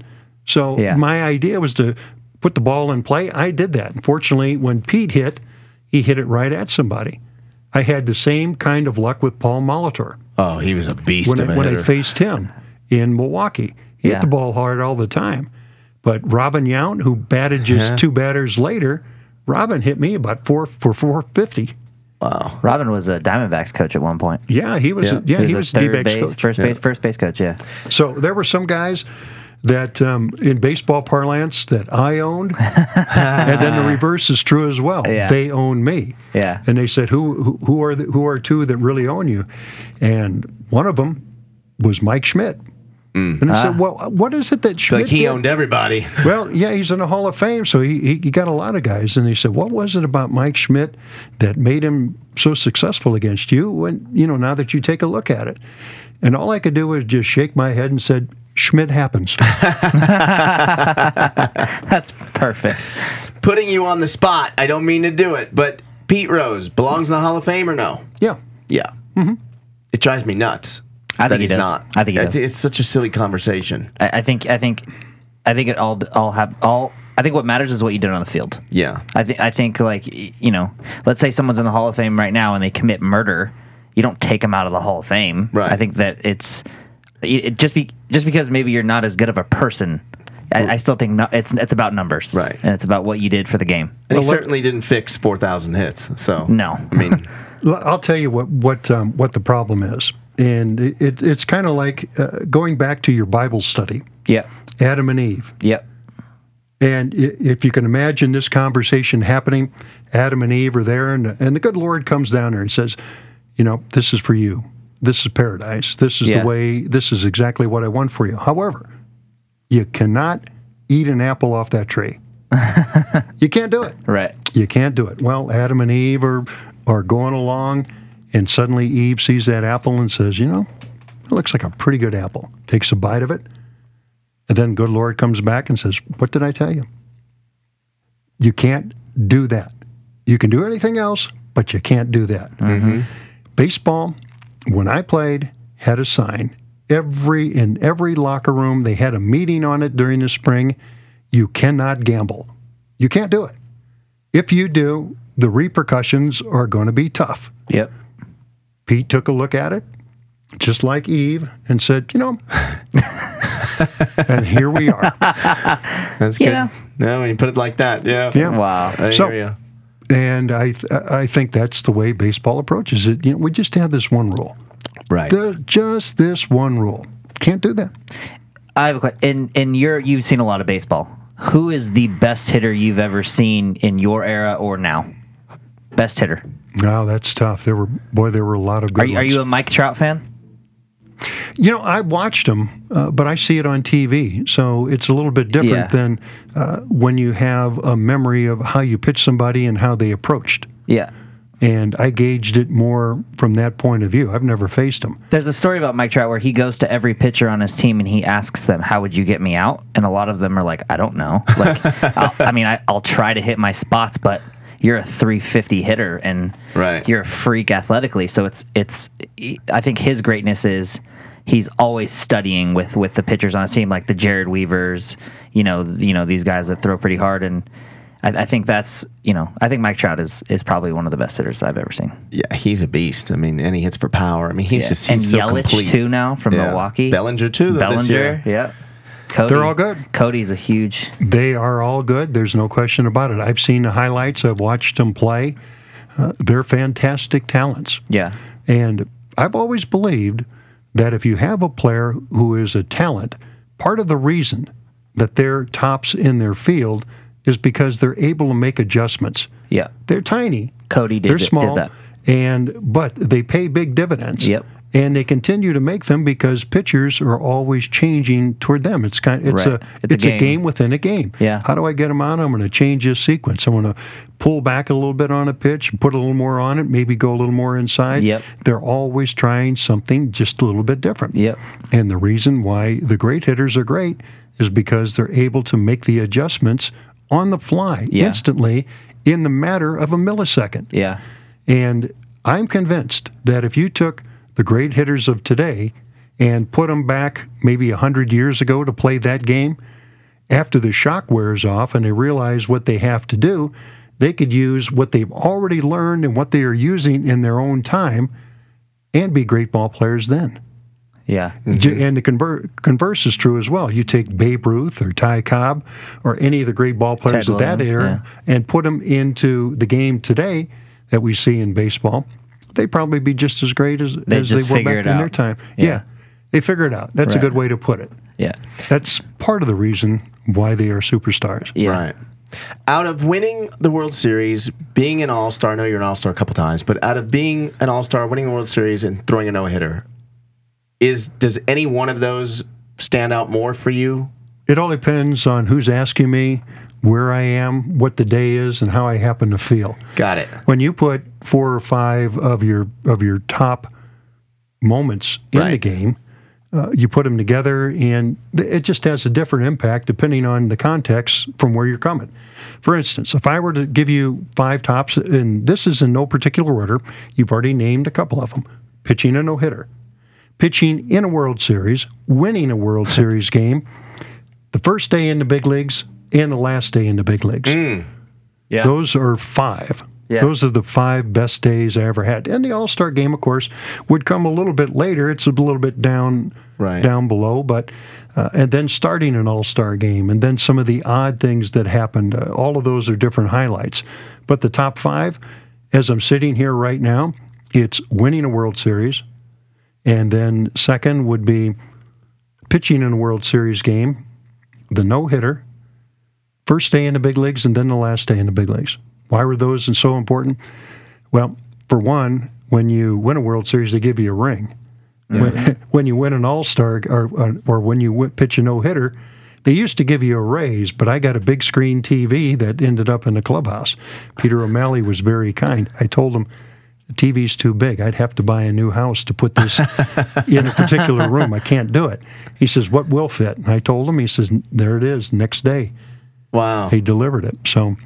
So
Yeah.
my idea was to put the ball in play. I did that. Unfortunately, when Pete hit, he hit it right at somebody. I had the same kind of luck with Paul Molitor
oh, he was a beast
when,
of
I,
a
when I faced him in Milwaukee. He
Yeah.
hit the ball hard all the time. But Robin Yount, who batted just
Yeah.
two batters later, Robin hit me about four for 450.
Wow.
Robin was a Diamondbacks coach at one point.
Yeah, he was.
Yeah.
Yeah, he
a
was
third
D-backs
base,
coach.
first base, first base coach. Yeah.
So there were some guys that, um, in baseball parlance, that I owned, and then the reverse is true as well.
Yeah.
They own me.
Yeah.
And they said, "Who who, who are the, who are two that really own you?" And one of them was Mike Schmidt. Mm. And I said, ah. "Well, what is it that Schmidt
Like he
did?"
owned everybody.
Well, yeah, he's in the Hall of Fame, so he, he, he got a lot of guys. And he said, What was it about Mike Schmidt that made him so successful against you when, you know, now that you take a look at it? And all I could do was just shake my head and said, Schmidt happens.
That's perfect.
Putting you on the spot. I don't mean to do it, but Pete Rose belongs in the Hall of Fame or no?
yeah.
Yeah. Mm-hmm. It drives me nuts.
I think
that
he
he's
does.
not.
I think he does.
It's such a silly conversation.
I, I think. I think. I think it all. All have all. I think what matters is what you did on the field.
Yeah.
I think. I think like you know, let's say someone's in the Hall of Fame right now and they commit murder. You don't take them out of the Hall of Fame.
Right.
I think that it's it, it just be just because maybe you're not as good of a person. I, I still think no, it's it's about numbers.
Right.
And it's about what you did for the game.
And he
Well, look-
certainly didn't fix 4,000 hits. So,
No.
I mean,
I'll tell you what what um, what the problem is, and it, it, it's kind of like uh, going back to your Bible study,
Yeah.
Adam and Eve.
Yep.
And if you can imagine this conversation happening, Adam and Eve are there, and, and the good Lord comes down there and says, You know, this is for you. This is paradise. This is
Yeah.
the way, this is exactly what I want for you. However, you cannot eat an apple off that tree. you can't do it.
Right.
You can't do it. Well, Adam and Eve are, are going along, and suddenly Eve sees that apple and says, You know, it looks like a pretty good apple. Takes a bite of it. And then good Lord comes back and says, What did I tell you? You can't do that. You can do anything else, but you can't do that. Mm-hmm. Baseball, when I played, had a sign. Every in every locker room, they had a meeting on it during the spring. You cannot gamble. You can't do it. If you do, the repercussions are going to be tough.
Yep.
Pete took a look at it, just like Eve, and said, You know, and here we are.
that's good.
Yeah.
No, when you put it like that, yeah.
Yeah.
Wow.
I
So-
hear you.
And I, I think that's the way baseball approaches it. You know, we just have this one rule.
Right.
There's just this one rule. Can't do that.
I have a question. In in your you've seen a lot of baseball. Who is the best hitter you've ever seen in your era or now? Best hitter.
No, that's tough. There were boy, there were a lot of good
Are you, are you a Mike Trout fan?
You know, I watched them, uh, but I see it on TV, so it's a little bit different
Yeah.
than uh, when you have a memory of how you pitched somebody and how they approached.
Yeah.
And I gauged it more from that point of view. I've never faced him.
There's a story about Mike Trout where he goes to every pitcher on his team and he asks them, "How would you get me out?" And a lot of them are like, "I don't know." Like, I mean, I, I'll try to hit my spots, but you're a 350 hitter and
Right.
you're a freak athletically. So it's it's. I think his greatness is he's always studying with with the pitchers on his team, like the Jered Weavers. You know, you know these guys that throw pretty hard and. I, I think that's you know I think Mike Trout is is probably one of the best hitters I've ever seen.
Yeah, he's a beast. I mean, and he hits for power. I mean, he's
Yeah.
just
and
he's so
Yelich
complete.
too now from
Yeah.
Milwaukee.
Bellinger too. though, this year.
Bellinger, yeah. Cody,
They're all good.
Cody's a huge.
They are all good. There's no question about it. I've seen the highlights. I've watched them play. Uh, they're fantastic talents.
Yeah,
And I've always believed that if you have a player who is a talent, part of the reason that they're tops in their field is because they're able to make adjustments.
yeah.
They're tiny.
Cody did,
they're
did
small,
that.
and but they pay big dividends.
Yep.
And they continue to make them because pitchers are always changing toward them. It's kind. It's
Right.
a
It's
it's,
a
a,
game.
game. within a game.
Yeah.
How do I get them on? I'm going to change this sequence. I'm going to pull back a little bit on a pitch, put a little more on it, maybe go a little more inside.
Yep.
They're always trying something just a little bit different.
Yep.
And the reason why the great hitters are great is because they're able to make the adjustments on the fly
Yeah.
instantly in the matter of a millisecond.
Yeah,
And I'm convinced that if you took the great hitters of today and put them back maybe 100 years ago to play that game, after the shock wears off and they realize what they have to do, they could use what they've already learned and what they are using in their own time and be great ball players then.
yeah,
J- And the conver- converse is true as well. You take Babe Ruth or Ty Cobb or any of the great ball players
Ted
of that
Williams,
era and put them into the game today that we see in baseball, they'd probably be just as great as,
They
as they were back in
out.
their time.
Yeah.
Yeah. They figure it out. That's
Right.
a good way to put it.
yeah,
That's part of the reason why they are superstars.
yeah.
Right. Out of winning the World Series, being an All Star, I know you're an All Star a couple times, but out of being an All Star, winning the World Series, and throwing a no hitter, is does any one of those stand out more for you?
It all depends on who's asking me, where I am, what the day is, and how I happen to feel.
Got it.
when you put four or five of your of your top moments in the game, uh, you put them together, and th- it just has a different impact depending on the context from where you're coming. For instance, if I were to give you five tops, and this is in no particular order, you've already named a couple of them: pitching a no hitter, pitching in a World Series, winning a World Series game, the first day in the big leagues, and the last day in the big leagues.
Yeah.
Those are five.
Yeah.
Those are the five best days I ever had. And the All Star game, of course, would come a little bit later. It's a little bit down,
Right.
down below, but uh, and then starting an All Star game, and then some of the odd things that happened. Uh, all of those are different highlights. But the top five, as I'm sitting here right now, it's winning a World Series, and then second would be pitching in a World Series game, the no hitter, first day in the big leagues and then the last day in the big leagues. Why were those so important? Well, for one, when you win a World Series, they give you a ring. When, when you win an All Star or, or when you pitch a no hitter, they used to give you a raise, but I got a big screen TV that ended up in the clubhouse. Peter O'Malley was very kind. I told him, the TV's too big. I'd have to buy a new house to put this in a particular room. I can't do it. He says, What will fit? And I told him, he says, There it is, next day
Wow.
he delivered it. So,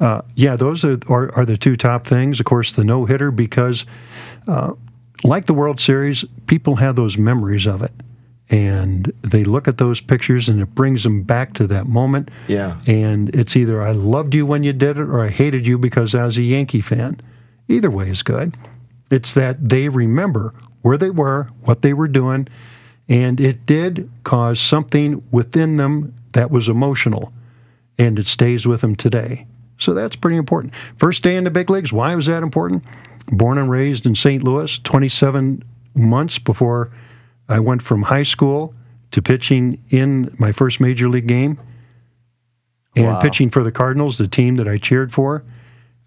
uh, yeah, those are, are are the two top things. Of course, the no hitter because, uh, like the World Series, people have those memories of it, and they look at those pictures and it brings them back to that moment.
Yeah.
And it's either I loved you when you did it, or I hated you because I was a Yankee fan. Either way is good. It's that they remember where they were, what they were doing, and it did cause something within them that was emotional and it stays with them today. So that's pretty important. First day in the big leagues, why was that important? Born and raised in St. Louis, 27 months before I went from high school to pitching in my first major league game and
Wow.
pitching for the Cardinals, the team that I cheered for.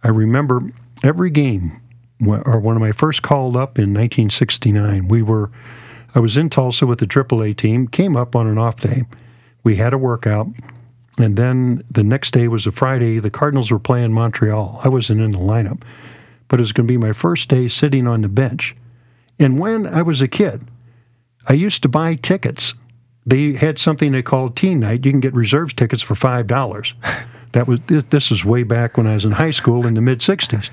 I remember every game, or when I first called up in 1969, we were, I was in Tulsa with the AAA team, came up on an off day. We had a workout, and then the next day was a Friday. The Cardinals were playing Montreal. I wasn't in the lineup, but it was going to be my first day sitting on the bench. And when I was a kid, I used to buy tickets. They had something they called Teen Night. You can get reserves tickets for five dollars. That was this is way back when I was in high school in the mid '60s,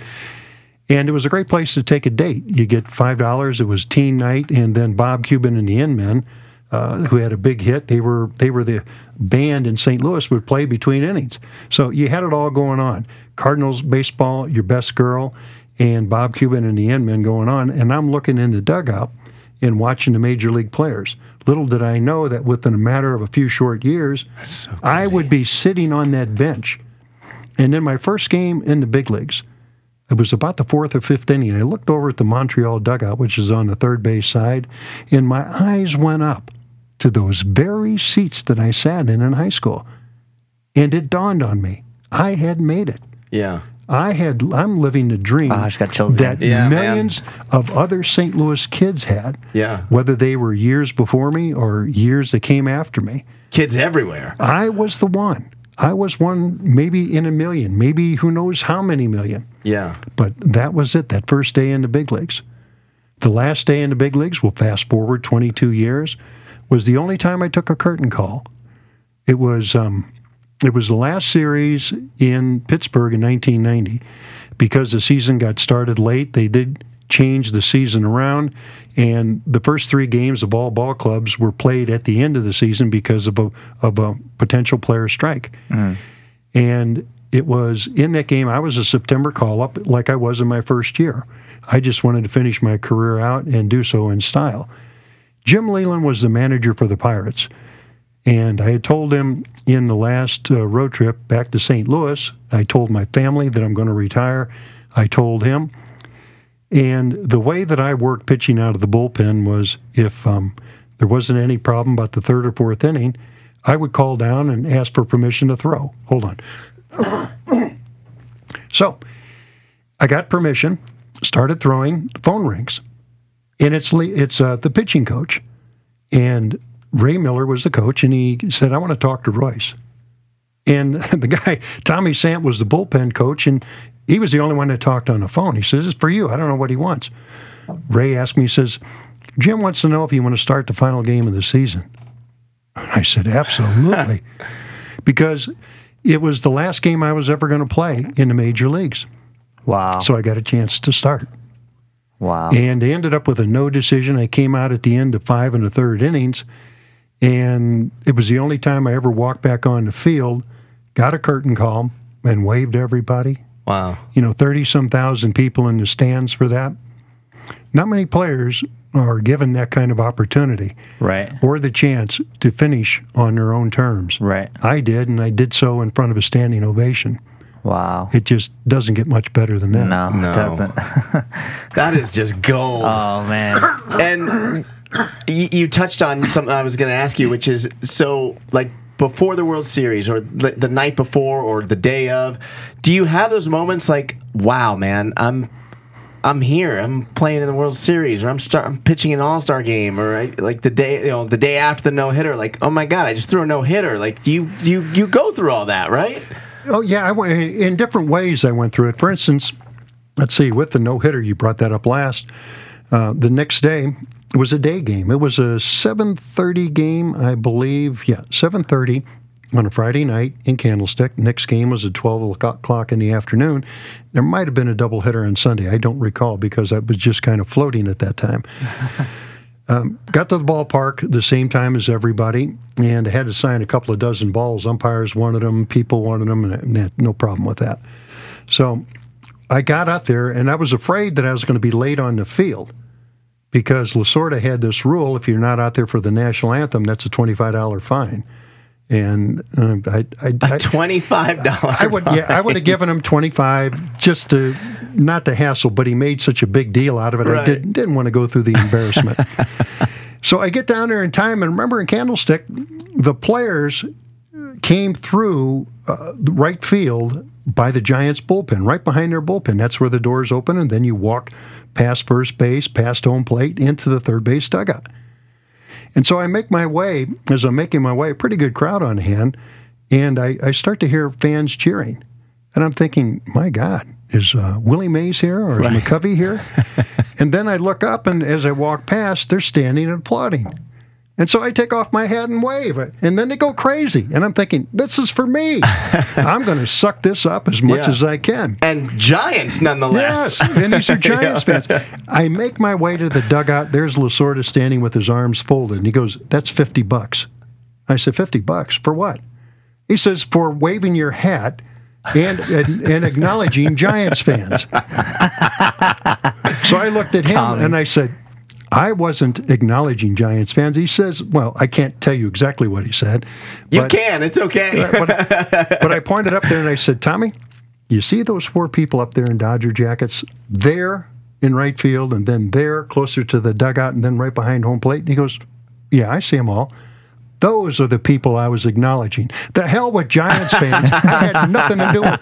and it was a great place to take a date. You get five dollars. It was Teen Night, and then Bob Kuban and the In Men uh, who had a big hit. They were they were the band in St. Louis would play between innings. So you had it all going on. Cardinals baseball, your best girl, and Bob Kuban and the In-Men going on. And I'm looking in the dugout and watching the major league players. Little did I know that within a matter of a few short years,
so
I would be sitting on that bench. And in my first game in the big leagues, it was about the fourth or fifth inning. I looked over at the Montreal dugout, which is on the third base side, and my eyes went up to those very seats that I sat in in high school. And it dawned on me I had made it.
Yeah.
I had I'm living the dream
ah, I just got chills
that
again.
Yeah, man.
millions of other St. Louis kids had.
Yeah.
Whether they were years before me or years that came after me.
Kids everywhere.
I was the one. I was one maybe in a million, maybe who knows how many million.
Yeah.
But that was it, that first day in the big leagues. The last day in the big leagues, we'll fast forward 22 years, was the only time I took a curtain call. It was um, it was the last series in Pittsburgh in 1990 because the season got started late. They did change the season around, and the first three games of all ball clubs were played at the end of the season because of a of a potential player strike. And it was in that game, I was a September call up like I was in my first year. I just wanted to finish my career out and do so in style. Jim Leyland was the manager for the Pirates. And I had told him in the last uh, road trip back to St. Louis, I told my family that I'm going to retire. I told him. And the way that I worked pitching out of the bullpen was if um, there wasn't any problem about the third or fourth inning, I would call down and ask for permission to throw. Hold on. so I got permission, started throwing, the phone rings. And it's it's uh, the pitching coach. And Ray Miller was the coach, and he said, I want to talk to Reuss. And the guy, Tommy Sandt, was the bullpen coach, and he was the only one that talked on the phone. He says, It's for you. I don't know what he wants. Ray asked me, he says, Jim wants to know if you want to start the final game of the season. I said, Absolutely. because it was the last game I was ever going to play in the major leagues.
Wow.
So I got a chance to start.
Wow.
And they ended up with a no decision. I came out at the end of five and a third innings, and it was the only time I ever walked back on the field, got a curtain call, and waved everybody.
Wow.
You know, 30 some thousand people in the stands for that. Not many players are given that kind of opportunity
right.
or the chance to finish on their own terms.
Right.
I did, and I did so in front of a standing ovation.
Wow.
It just doesn't get much better than that.
No,
No.
it doesn't.
That is just gold.
oh man.
and you, you touched on something I was going to ask you, which is so like before the World Series or the, the night before or the day of, do you have those moments like, wow, man, I'm I'm here, I'm playing in the World Series, or I'm start, I'm pitching an All Star game, or I, like the day you know the day after the no hitter, like oh my god, I just threw a no hitter. Like do you do you you go through all that, right?
Oh yeah, I went in different ways. I went through it. For instance, let's see, with the no hitter, you brought that up last. Uh, the next day was a day game. It was a 7:30 game, I believe. Yeah, 7:30 on a Friday night in Candlestick. Next game was at 12 o'clock in the afternoon. There might have been a double hitter on Sunday. I don't recall because I was just kind of floating at that time. Um, got to the ballpark the same time as everybody, and had to sign a couple of dozen balls. Umpires wanted them, people wanted them, and had no problem with that. So I got out there, and I was afraid that I was going to be late on the field because Lasorda had this rule: if you're not out there for the national anthem, that's a twenty-five dollar fine. And uh, I, I, I,
Twenty five dollars.
I would, yeah, I would have given him twenty five just to not to hassle, but he made such a big deal out of it. I didn't didn't want to go through the embarrassment. so I get down there in time, and remember in Candlestick, the players came through uh, the right field by the Giants bullpen, right behind their bullpen. That's where the doors open, and then you walk past first base, past home plate, into the third base dugout. And so I make my way, as I'm making my way, a pretty good crowd on hand, and I, I start to hear fans cheering. And I'm thinking, my God, is uh, Willie Mays here or is McCovey here? and then I look up, and as I walk past, they're standing and applauding. And so I take off my hat and wave, and then they go crazy. And I'm thinking, this is for me. I'm going to suck this up as much
Yeah.
as I can.
And Giants, nonetheless.
Yes, and these are Giants fans. I make my way to the dugout. There's Lasorda standing with his arms folded, and he goes, "That's fifty bucks." I said, 50 bucks for what?" He says, "For waving your hat and and, and acknowledging Giants fans." so I looked at him
Tommy.
and I said. I wasn't acknowledging Giants fans. He says, well, I can't tell you exactly what he said.
You can. It's okay.
but I pointed up there and I said, Tommy, you see those four people up there in Dodger jackets? There in right field, and then there closer to the dugout, and then right behind home plate. And he goes, Yeah, I see them all. Those are the people I was acknowledging. The hell with Giants fans. I had nothing to do with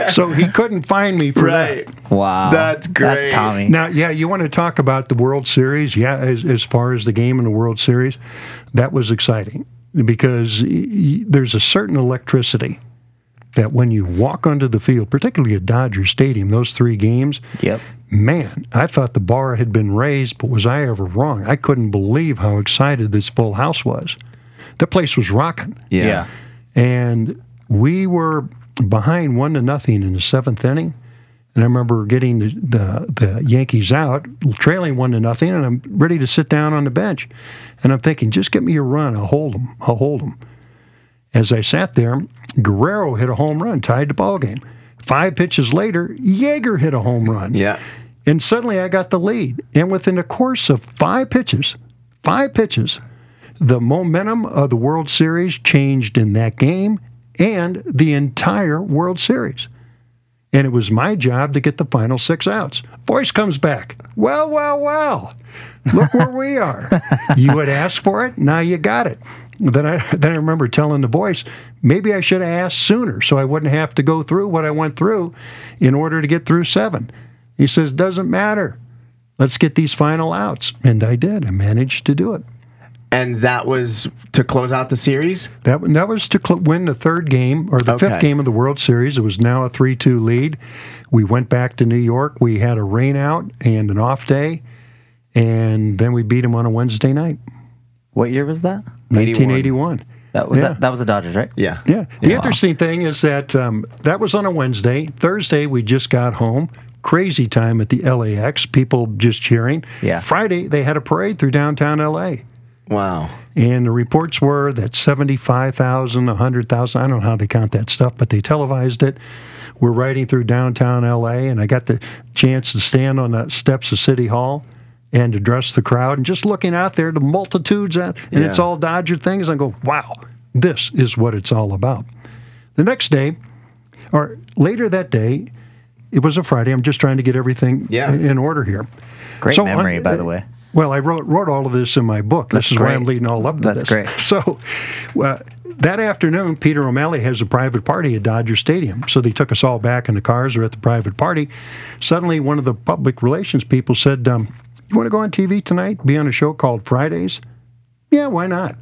them. so he couldn't find me for
right.
that.
Wow.
That's great.
That's Tommy.
Now, yeah, you want to talk about the World Series? Yeah, as, as far as the game in the World Series, that was exciting because y- y- there's a certain electricity that when you walk onto the field, particularly at Dodger Stadium, those three games,
Yep.
man, I thought the bar had been raised, but was I ever wrong? I couldn't believe how excited this full house was. The place was rocking
Yeah.
and we were behind one to nothing in the seventh inning. And I remember getting the, the, the Yankees out, trailing one to nothing, and I'm ready to sit down on the bench. And I'm thinking, just get me a run. I'll hold them. I'll hold them. As I sat there, Guerrero hit a home run, tied the ball game. Five pitches later, Yeager hit a home run.
Yeah.
And suddenly I got the lead. And within a course of five pitches, five pitches, the momentum of the World Series changed in that game and the entire World Series. And it was my job to get the final six outs. Voice comes back. Well, well, well. Look where we are. You had asked for it, now you got it. Then I then I remember telling the voice, maybe I should have asked sooner so I wouldn't have to go through what I went through in order to get through seven. He says, doesn't matter. Let's get these final outs. And I did. I managed to do it.
And that was to close out the series?
That, that was to cl- win the third game or the
Okay.
fifth game of the World Series. It was now a 3 2 lead. We went back to New York. We had a rain out and an off day. And then we beat them on a Wednesday night,
What year was that?
1981.
That was
Yeah.
that, that was the Dodgers, right?
Yeah.
Yeah. The interesting thing is that um, that was on a Wednesday. Thursday, we just got home. Crazy time at the LAX. People just cheering.
Yeah.
Friday, they had a parade through downtown LA.
Wow.
And the reports were that 75,000, 100,000, I don't know how they count that stuff, but they televised it. We're riding through downtown LA, and I got the chance to stand on the steps of City Hall and address the crowd. And just looking out there, the multitudes, out, and it's all Dodger things. I go, wow, this is what it's all about. The next day, or later that day, it was a Friday. I'm just trying to get everything
Yeah.
in order here.
Great
So on-
memory, by the way.
Well, I wrote wrote all of this in my book.
That's
this is why I'm leading all up to
That's
this.
great.
So, uh, that afternoon, Peter O'Malley has a private party at Dodger Stadium. So they took us all back in the cars. We're at the private party. Suddenly, one of the public relations people said, um, "You want to go on TV tonight? Be on a show called Fridays?" Yeah, why not?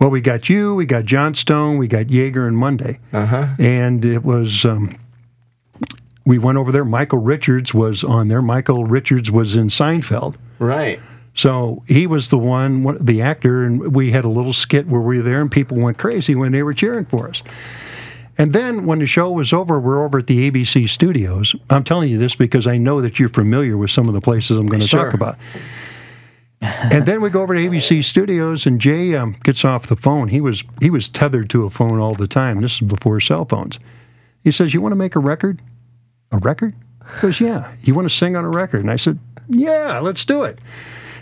Well, we got you, we got Johnstone, we got Yeager and Monday, uh-huh. and it was. Um, we went over there. Michael Richards was on there. Michael Richards was in Seinfeld.
Right.
So he was the one- the actor, and we had a little skit where we were there, and people went crazy when they were cheering for us. And then when the show was over, we're over at the ABC studios. I'm telling you this because I know that you're familiar with some of the places I'm going to
Sure.
talk about. and then we go over to ABC studios, and Jay um, gets off the phone. He was he was tethered to a phone all the time. This is before cell phones. He says, "You want to make a record? A record?" He goes, "Yeah." You want to sing on a record? And I said, "Yeah, let's do it."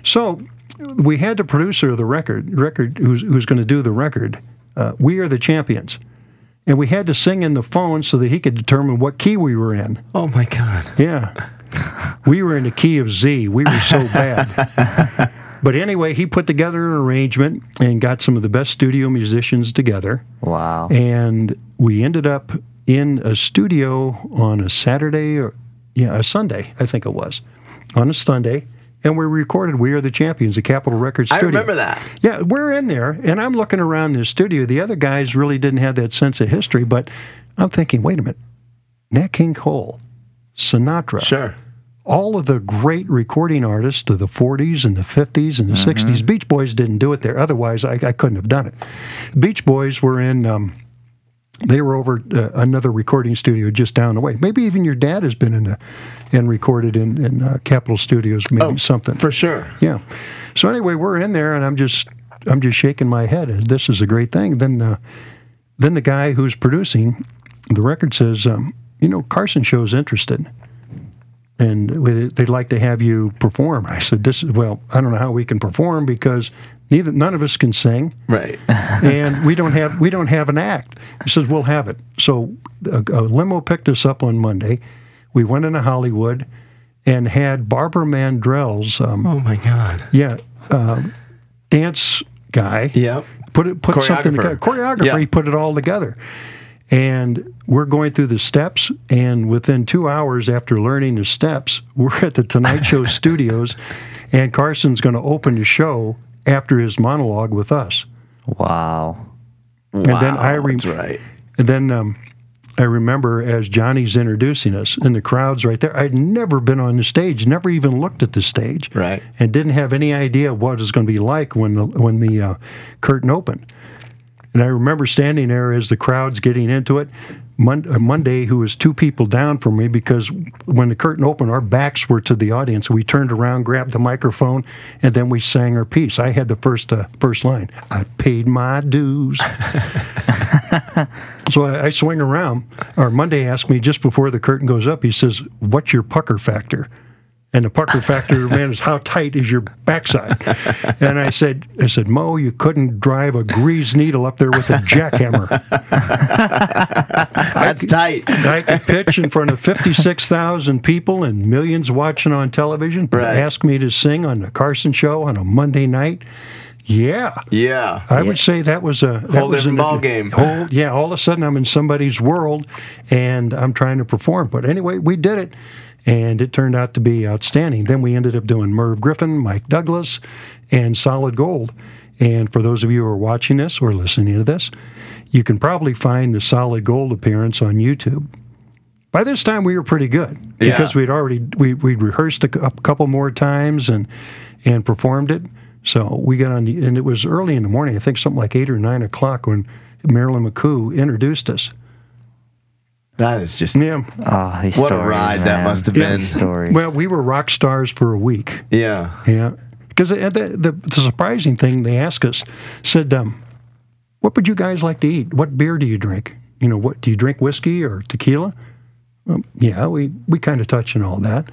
So we had the producer of the record, record who's, who's going to do the record. Uh, we are the champions, and we had to sing in the phone so that he could determine what key we were in.
Oh my God.
Yeah, we were in the key of Z. We were so bad. but anyway, he put together an arrangement and got some of the best studio musicians together,
Wow.
and we ended up in a studio on a Saturday or yeah, a Sunday, I think it was, on a Sunday. And we recorded "We Are the Champions" at Capitol Records studio.
I remember that.
Yeah, we're in there, and I'm looking around the studio. The other guys really didn't have that sense of history, but I'm thinking, wait a minute, Nat King Cole, Sinatra,
Sure.
all of the great recording artists of the 40s and the 50s and the 60s. Beach Boys didn't do it there. Otherwise, I, I couldn't have done it. Beach Boys were in. Um, they were over uh, another recording studio just down the way. Maybe even your dad has been in a, and recorded in, in uh, Capitol Studios, maybe something.
For sure.
Yeah. So anyway, we're in there, and I'm just I'm just shaking my head. This is a great thing. Then uh, then the guy who's producing the record says, um, you know, Carson Show's interested, and they'd like to have you perform. I said, this is well, I don't know how we can perform because neither none of us can sing
Right.
and we don't have we don't have an act. He says we'll have it. So a, a limo picked us up on Monday. We went into Hollywood and had Barbara Mandrell's um,
oh my God.
yeah um, dance guy
Yeah.
put it put something
Choreographer.
together. Choreographer.
Yeah.
He put it all together. And we're going through the steps, and within two hours after learning the steps, we're at the Tonight Show studios, and Carson's going to open the show after his monologue with us.
Wow.
And
then I re-
That's right.
And then um, I remember as Johnny's introducing us, and the crowd's right there. I'd never been on the stage, never even looked at the stage,
Right.
and didn't have any idea what it was going to be like when the when the uh, curtain opened. And I remember standing there as the crowd's getting into it. Uh, Monday, who was two people down from me because when the curtain opened, our backs were to the audience. We turned around, grabbed the microphone, and then we sang our piece. I had the first uh, first line. I paid my dues. So I, I swing around. Or Monday asked me just before the curtain goes up. He says, "What's your pucker factor?" And the pucker factor, man, is how tight is your backside? And I said, I said, Mo, you couldn't drive a grease needle up there with a jackhammer.
That's tight.
I could pitch in front of 56,000 people and millions watching on television.
Right.
ask me to sing on the Carson Show on a Monday night. Yeah.
Yeah.
I would say that was a that
Whole
was
different
an-
ball game.
Whole, yeah, all of a sudden I'm in somebody's world, and I'm trying to perform. But anyway, we did it, and it turned out to be outstanding. Then we ended up doing Merv Griffin, Mike Douglas, and Solid Gold. And for those of you who are watching this or listening to this, you can probably find the Solid Gold appearance on YouTube. By this time, we were pretty good because
Yeah.
we'd already we we rehearsed a, a couple more times and and performed it. So we got on, the, and it was early in the morning. I think something like eight or nine o'clock when Marilyn McCoo introduced us.
That is just
Yeah.
Oh, these
What a
stories,
ride that must have
These
been.
Stories.
Well, we were rock stars for a week.
yeah.
Yeah. Because the, the, the surprising thing they asked us said, um, "What would you guys like to eat? What beer do you drink? You know, what do you drink? Whiskey or tequila?" Um, yeah, we we kind of touch on all that.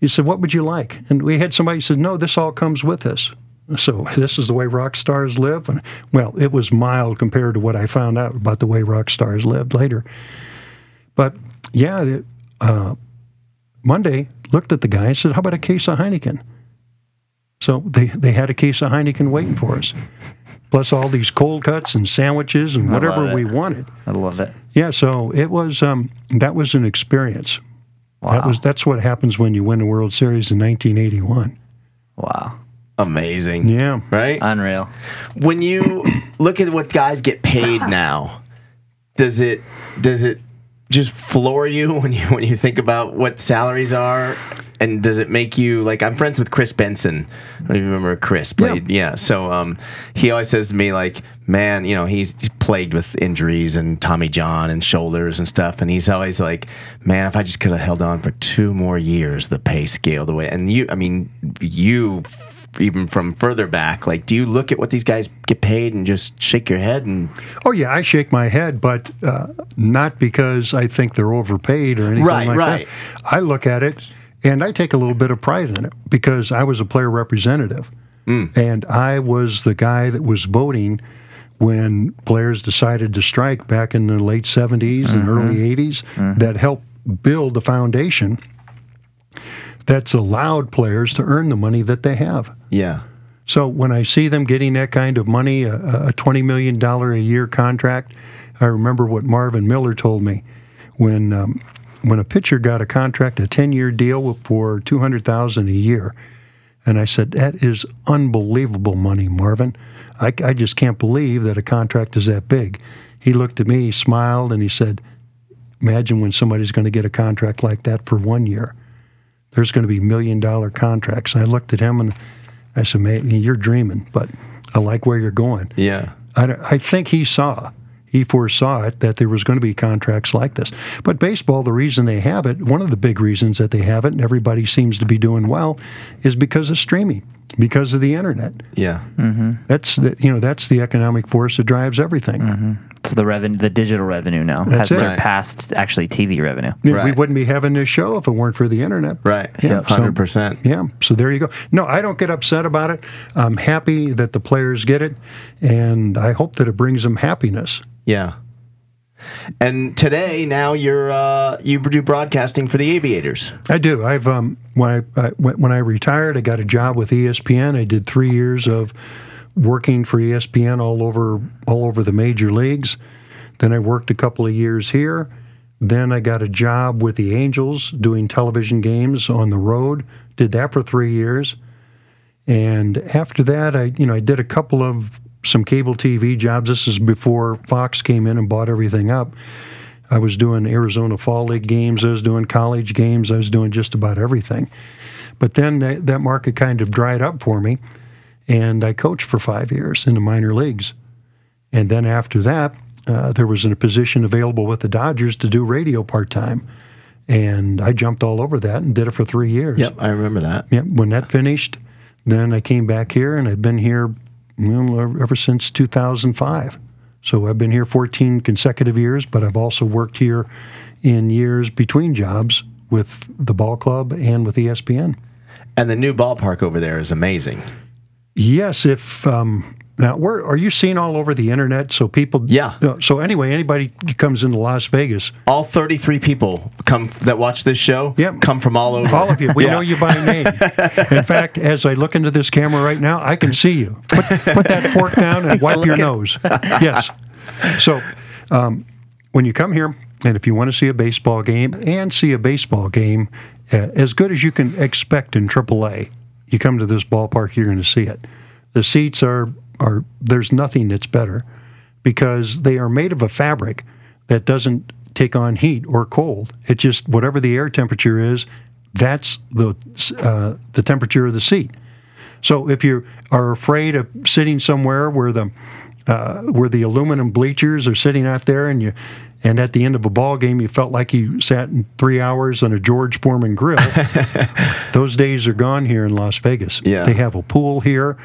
He said, "What would you like?" And we had somebody said, "No, this all comes with us." So this is the way rock stars live. And well, it was mild compared to what I found out about the way rock stars lived later. But yeah, it, uh, Monday looked at the guy and said, "How about a case of Heineken?" So they, they had a case of Heineken waiting for us, plus all these cold cuts and sandwiches and whatever we wanted.
I love it.
Yeah, so it was um, that was an experience. That
Wow.
was that's what happens when you win the World Series in 1981.
Wow.
Amazing.
Yeah,
Right?
Unreal.
when you look at what guys get paid now, does it does it just floor you when you when you think about what salaries are? And does it make you like I'm friends with Kris Benson. I don't even remember Kris played. Yeah. So um, he always says to me like, man, you know, he's, he's plagued with injuries and Tommy John and shoulders and stuff, and he's always like, man, if I just could have held on for two more years, the pay scale the way. And you, I mean, you even from further back, like, do you look at what these guys get paid and just shake your head and
Oh yeah, I shake my head, but uh, not because I think they're overpaid or anything
Right,
like
right.
that. I look at it and I take a little bit of pride in it because I was a player representative, hmm. and I was the guy that was voting when players decided to strike back in the late 70s and mm-hmm. early 80s. Mm-hmm. That helped build the foundation that's allowed players to earn the money that they have.
yeah,
So when I see them getting that kind of money, a, a $20 million a year contract, I remember what Marvin Miller told me when um, when a pitcher got a contract, a 10 year deal for 200000 a year. And I said, that is unbelievable money, Marvin. I, I just can't believe that a contract is that big. He looked at me, he smiled, and he said, imagine when somebody's going to get a contract like that for one year. There's going to be million dollar contracts. And I looked at him and I said, "Man, you're dreaming, but I like where you're going."
Yeah.
I, I think he saw, he foresaw it that there was going to be contracts like this. But baseball, the reason they have it, one of the big reasons that they have it, and everybody seems to be doing well, is because of streaming, because of the internet.
Yeah. Mm-hmm.
That's the, you know that's the economic force that drives everything. Mm-hmm.
So the revenue, the digital revenue now
That's
has
it.
surpassed actually TV revenue.
You know, We wouldn't be having this show if it weren't for the internet.
Right.
Yeah.
So-
Hundred percent.
Yeah, so there you go. No, I don't get upset about it. I'm happy that the players get it, and I hope that it brings them happiness.
Yeah. And today, now you're uh, you do broadcasting for the Aviators.
I do. I've um, when I, I when when I retired, I got a job with ESPN. I did three years of working for ESPN all over all over the major leagues. Then I worked a couple of years here. Then I got a job with the Angels doing television games on the road. Did that for three years. And after that, I you know I did a couple of some cable TV jobs. This is before Fox came in and bought everything up. I was doing Arizona Fall League games. I was doing college games. I was doing just about everything. But then that, that market kind of dried up for me, and I coached for five years in the minor leagues. And then after that, uh, there was a position available with the Dodgers to do radio part time, and I jumped all over that and did it for three years.
Yep, I remember that.
Yeah, when that finished, then I came back here and I've been here well, ever since 2005. So I've been here 14 consecutive years, but I've also worked here in years between jobs with the ball club and with ESPN.
And the new ballpark over there is amazing.
Yes, if um, now where are you seen all over the internet? So people,
Yeah.
Uh, So anyway, anybody comes into Las Vegas,
All 33 people come that watch this show
Yep.
come from all over.
all of you, we
Yeah.
know you by name. In fact, as I look into this camera right now, I can see you. Put, put that fork down and wipe your nose. Yes. So, um, when you come here, and if you want to see a baseball game and see a baseball game uh, as good as you can expect in AAA, you come to this ballpark, you're going to see it. The seats are are there's nothing that's better because they are made of a fabric that doesn't take on heat or cold. It just whatever the air temperature is, that's the uh, the temperature of the seat. So if you are afraid of sitting somewhere where the uh, where the aluminum bleachers are sitting out there, and you and at the end of a ball game you felt like you sat in three hours on a George Foreman grill, those days are gone here in Las Vegas.
Yeah.
They have a pool here,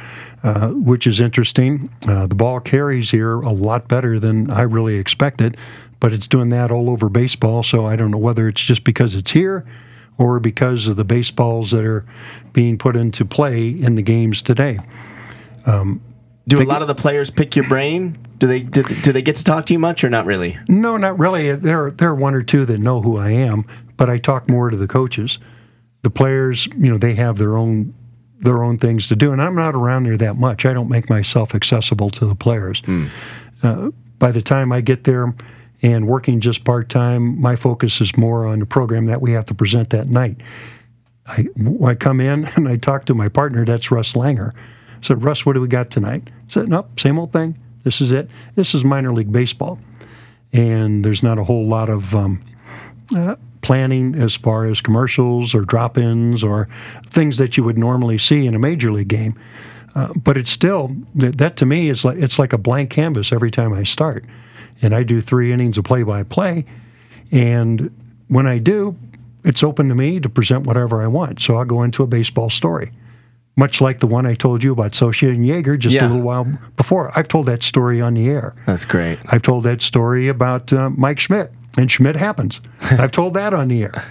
uh, which is interesting. Uh, the ball carries here a lot better than I really expected, but it's doing that all over baseball. So I don't know whether it's just because it's here or because of the baseballs that are being put into play in the games today.
Do a lot of the players pick your brain? Do they do, do they get to talk to you much or not really?
No, not really. There, there are one or two that know who I am, but I talk more to the coaches. The players, you know, they have their own their own things to do, and I'm not around there that much. I don't make myself accessible to the players. Uh, by the time I get there and working just part time, my focus is more on the program that we have to present that night. I, I come in and I talk to my partner, that's Russ Langer. Said, Russ, what do we got tonight? I said, nope, same old thing. This is it. This is minor league baseball. And there's not a whole lot of um, uh, planning as far as commercials or drop ins or things that you would normally see in a major league game. Uh, but it's still, that, that to me is like, it's like a blank canvas every time I start. And I do three innings of play by play. And when I do, it's open to me to present whatever I want. So I'll go into a baseball story, much like the one I told you about Scioscia and Yeager just
Yeah.
a little while before. I've told that story on the air.
That's great.
I've told that story about uh, Mike Schmidt, and Schmidt happens. I've told that on the air.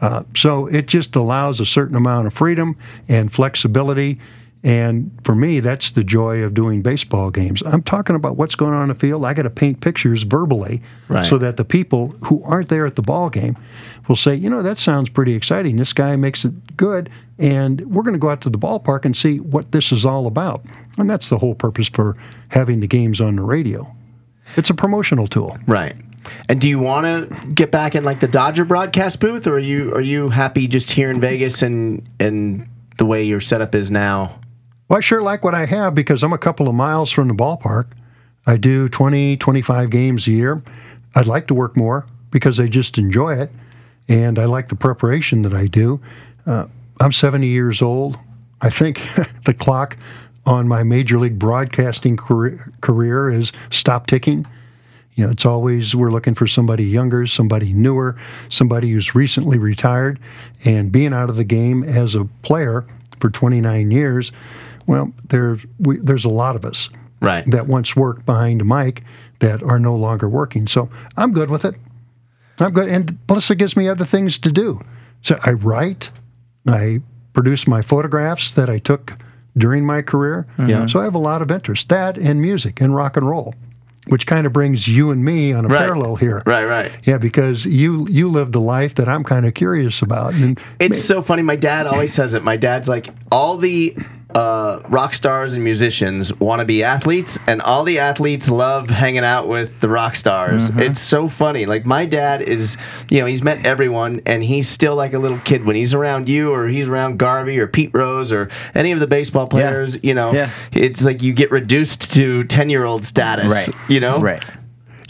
Uh, so it just allows a certain amount of freedom and flexibility. And for me, that's the joy of doing baseball games. I'm talking about what's going on in the field. I got to paint pictures verbally
Right.
so that the people who aren't there at the ball game will say, you know, that sounds pretty exciting. This guy makes it good. And we're going to go out to the ballpark and see what this is all about. And that's the whole purpose for having the games on the radio. It's a promotional tool.
Right. And do you want to get back in like the Dodger broadcast booth, or are you are you happy just here in Vegas and and the way your setup is now?
Well, I sure like what I have because I'm a couple of miles from the ballpark. I do 20, 25 games a year. I'd like to work more because I just enjoy it. And I like the preparation that I do. Uh, I'm 70 years old. I think the clock on my major league broadcasting career, career is stop ticking. You know, it's always we're looking for somebody younger, somebody newer, somebody who's recently retired, and being out of the game as a player for 29 years. Well, there's we, there's a lot of us
Right.
that once worked behind a mic that are no longer working. So I'm good with it. I'm good, and plus it gives me other things to do. So I write, I produce my photographs that I took during my career. Mm-hmm.
Yeah.
So I have a lot of interest. That and music and rock and roll, which kind of brings you and me on a
Right.
parallel here.
Right, right.
Yeah, because you you lived a life that I'm kind of curious about. And
It's so funny. My dad always says it. My dad's like, all the uh, rock stars and musicians want to be athletes, and all the athletes love hanging out with the rock stars. It's so funny. Like, my dad is, you know, he's met everyone, and he's still like a little kid when he's around you, or he's around Garvey, or Pete Rose, or any of the baseball players. You know,
Yeah.
it's like you get reduced to 10 year old status,
Right.
you know?
Right.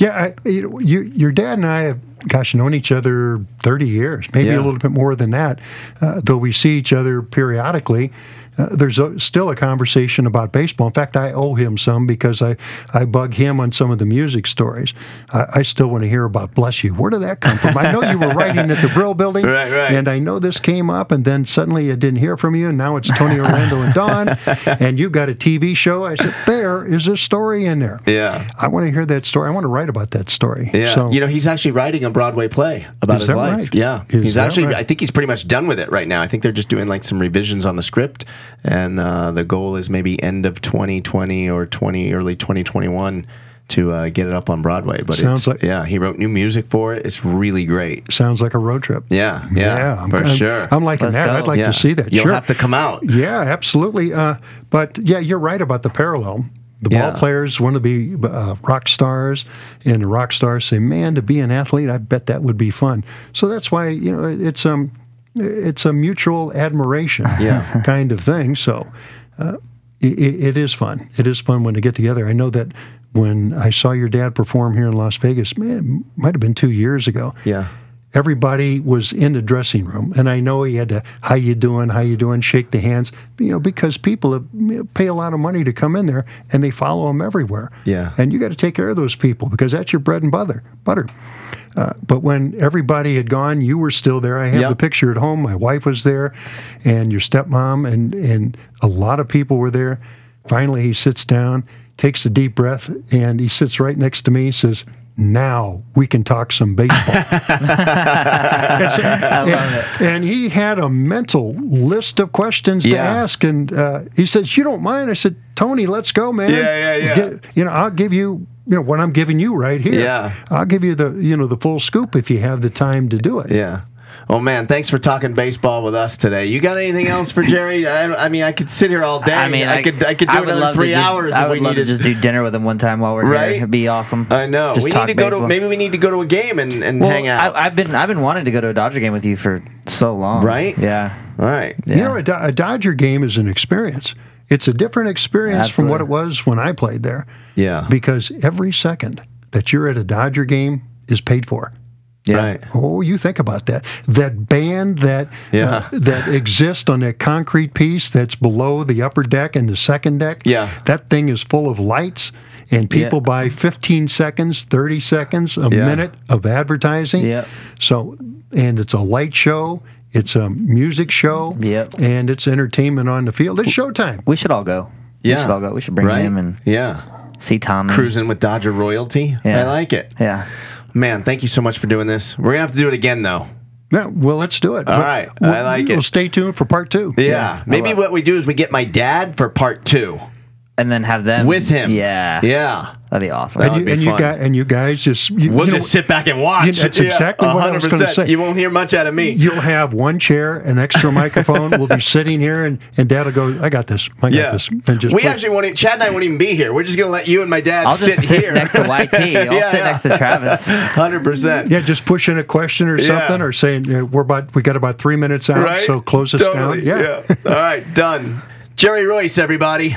Yeah, I, you, you, your dad and I have, gosh, known each other 30 years, maybe
Yeah.
a little bit more than that. Uh, though we see each other periodically, uh, there's a, still a conversation about baseball. In fact, I owe him some because I, I bug him on some of the music stories. I, I still want to hear about Bless You. Where did that come from? I know you were writing at the Brill Building,
Right, right.
and I know this came up, and then suddenly I didn't hear from you, and now it's Tony Orlando and Dawn, and you've got a TV show. I said, there is a story in there.
Yeah.
I want to hear that story. I want to write about that story.
Yeah,
So,
you know, he's actually writing a Broadway play about
Is
his
that
life.
right?
Yeah,
Is
he's
that
actually.
right?
I think he's pretty much done with it right now. I think they're just doing like some revisions on the script, and uh, the goal is maybe end of 2020 or 20 early 2021 to uh, get it up on Broadway. But
Sounds
it's,
like-
yeah, he wrote new music for it. It's really great.
sounds like a road trip.
Yeah, yeah,
I'm,
for
I'm-
sure.
I'm liking
Let's
that.
go.
I'd like
yeah.
to see that.
You'll
sure.
have to come out.
Yeah, absolutely. Uh, but yeah, you're right about the parallel. The
Yeah.
ball players want to be uh, rock stars, and the rock stars say, "Man, to be an athlete, I bet that would be fun." So that's why you know it's um it's a mutual admiration
Yeah.
kind of thing. So uh, it, it is fun. It is fun when they get together. I know that when I saw your dad perform here in Las Vegas, man, it might have been two years ago
Yeah,
everybody was in the dressing room and i know he had to how you doing how you doing shake the hands you know because people have, you know, pay a lot of money to come in there and they follow him everywhere
Yeah.
and you got to take care of those people because that's your bread and butter butter uh, but when everybody had gone, you were still there. I have
Yep.
the picture at home. My wife was there, and your stepmom, and and a lot of people were there. Finally, he sits down, takes a deep breath, and he sits right next to me. Says, "Now we can talk some baseball."
I love it.
and he had a mental list of questions to ask, and uh, he says, "You don't mind?" I said, "Tony, let's go, man.
Yeah, yeah, yeah.
Get- you know, I'll give you, you know, what I'm giving you right here.
Yeah.
I'll give you the, you know, the full scoop if you have the time to do it.
yeah. Oh man, thanks for talking baseball with us today. You got anything else for Jerry? I, I mean, I could sit here all day.
I mean,
I, could I could do
would
another three
just-
hours
I
if
would
we
love
needed.
to just do dinner with him one time while we're
Right?
here. It'd be awesome.
I know.
Just
we need
talk
to go to maybe we need to go to a game and, and
Well,
hang out.
I, I've been I've been wanting to go to a Dodger game with you for so long.
Right?
Yeah.
all right.
Yeah.
You know, a, Do- a Dodger game is an experience. It's a different experience from what it was when I played there
Yeah.
because every second that you're at a Dodger game is paid for.
Yeah.
Right.
Oh, you think about that. That band that
Yeah.
uh, that exists on that concrete piece that's below the upper deck and the second deck.
Yeah.
That thing is full of lights and people
Yeah.
buy 15 seconds, 30 seconds, a
Yeah.
minute of advertising.
Yep.
So and it's a light show, it's a music show,
Yep.
and it's entertainment on the field. It's showtime.
We should all go.
Yeah.
We should all go. We should bring
right.
him and
yeah.
see Tom.
Cruising with Dodger royalty.
Yeah.
I like it.
Yeah.
Man, thank you so much for doing this. We're gonna have to do it again though.
Yeah, well, let's do it.
All
Well,
right. I
well,
like
Well,
it.
stay tuned for part two.
Yeah. Maybe
love
what we do is we get my dad for part two
And then have them
with him.
Yeah.
Yeah.
That'd be awesome.
That
And
would
you,
be
and you guys, and you guys just you,
We'll
you know,
just sit back and watch.
Yeah, that's exactly what I was gonna say.
You won't hear much out of me.
You'll have one chair, an extra microphone. We'll be sitting here, and, and Dad will go, "I got this. I got
yeah.
this." And just
we
put-
actually won't. Chad and I won't even be here. We're just gonna let you and my dad
I'll
sit,
just sit
here
next to YT. I'll
Yeah,
sit
yeah.
next to Travis.
Hundred percent.
yeah, just push in a question or
Yeah.
something, or saying we're about we got about three minutes out,
Right.
so close this
totally.
down. Yeah.
All right. Done. Jerry Reuss, everybody.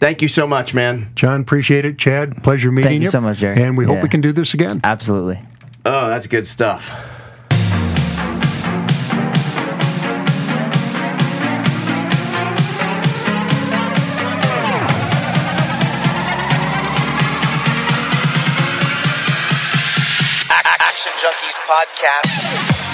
Thank you so much, man.
John, appreciate it. Chad, pleasure meeting
you. Thank you, so much, Jerry.
And we
yeah.
hope we can do this again.
Absolutely.
Oh, that's good stuff. Podcast.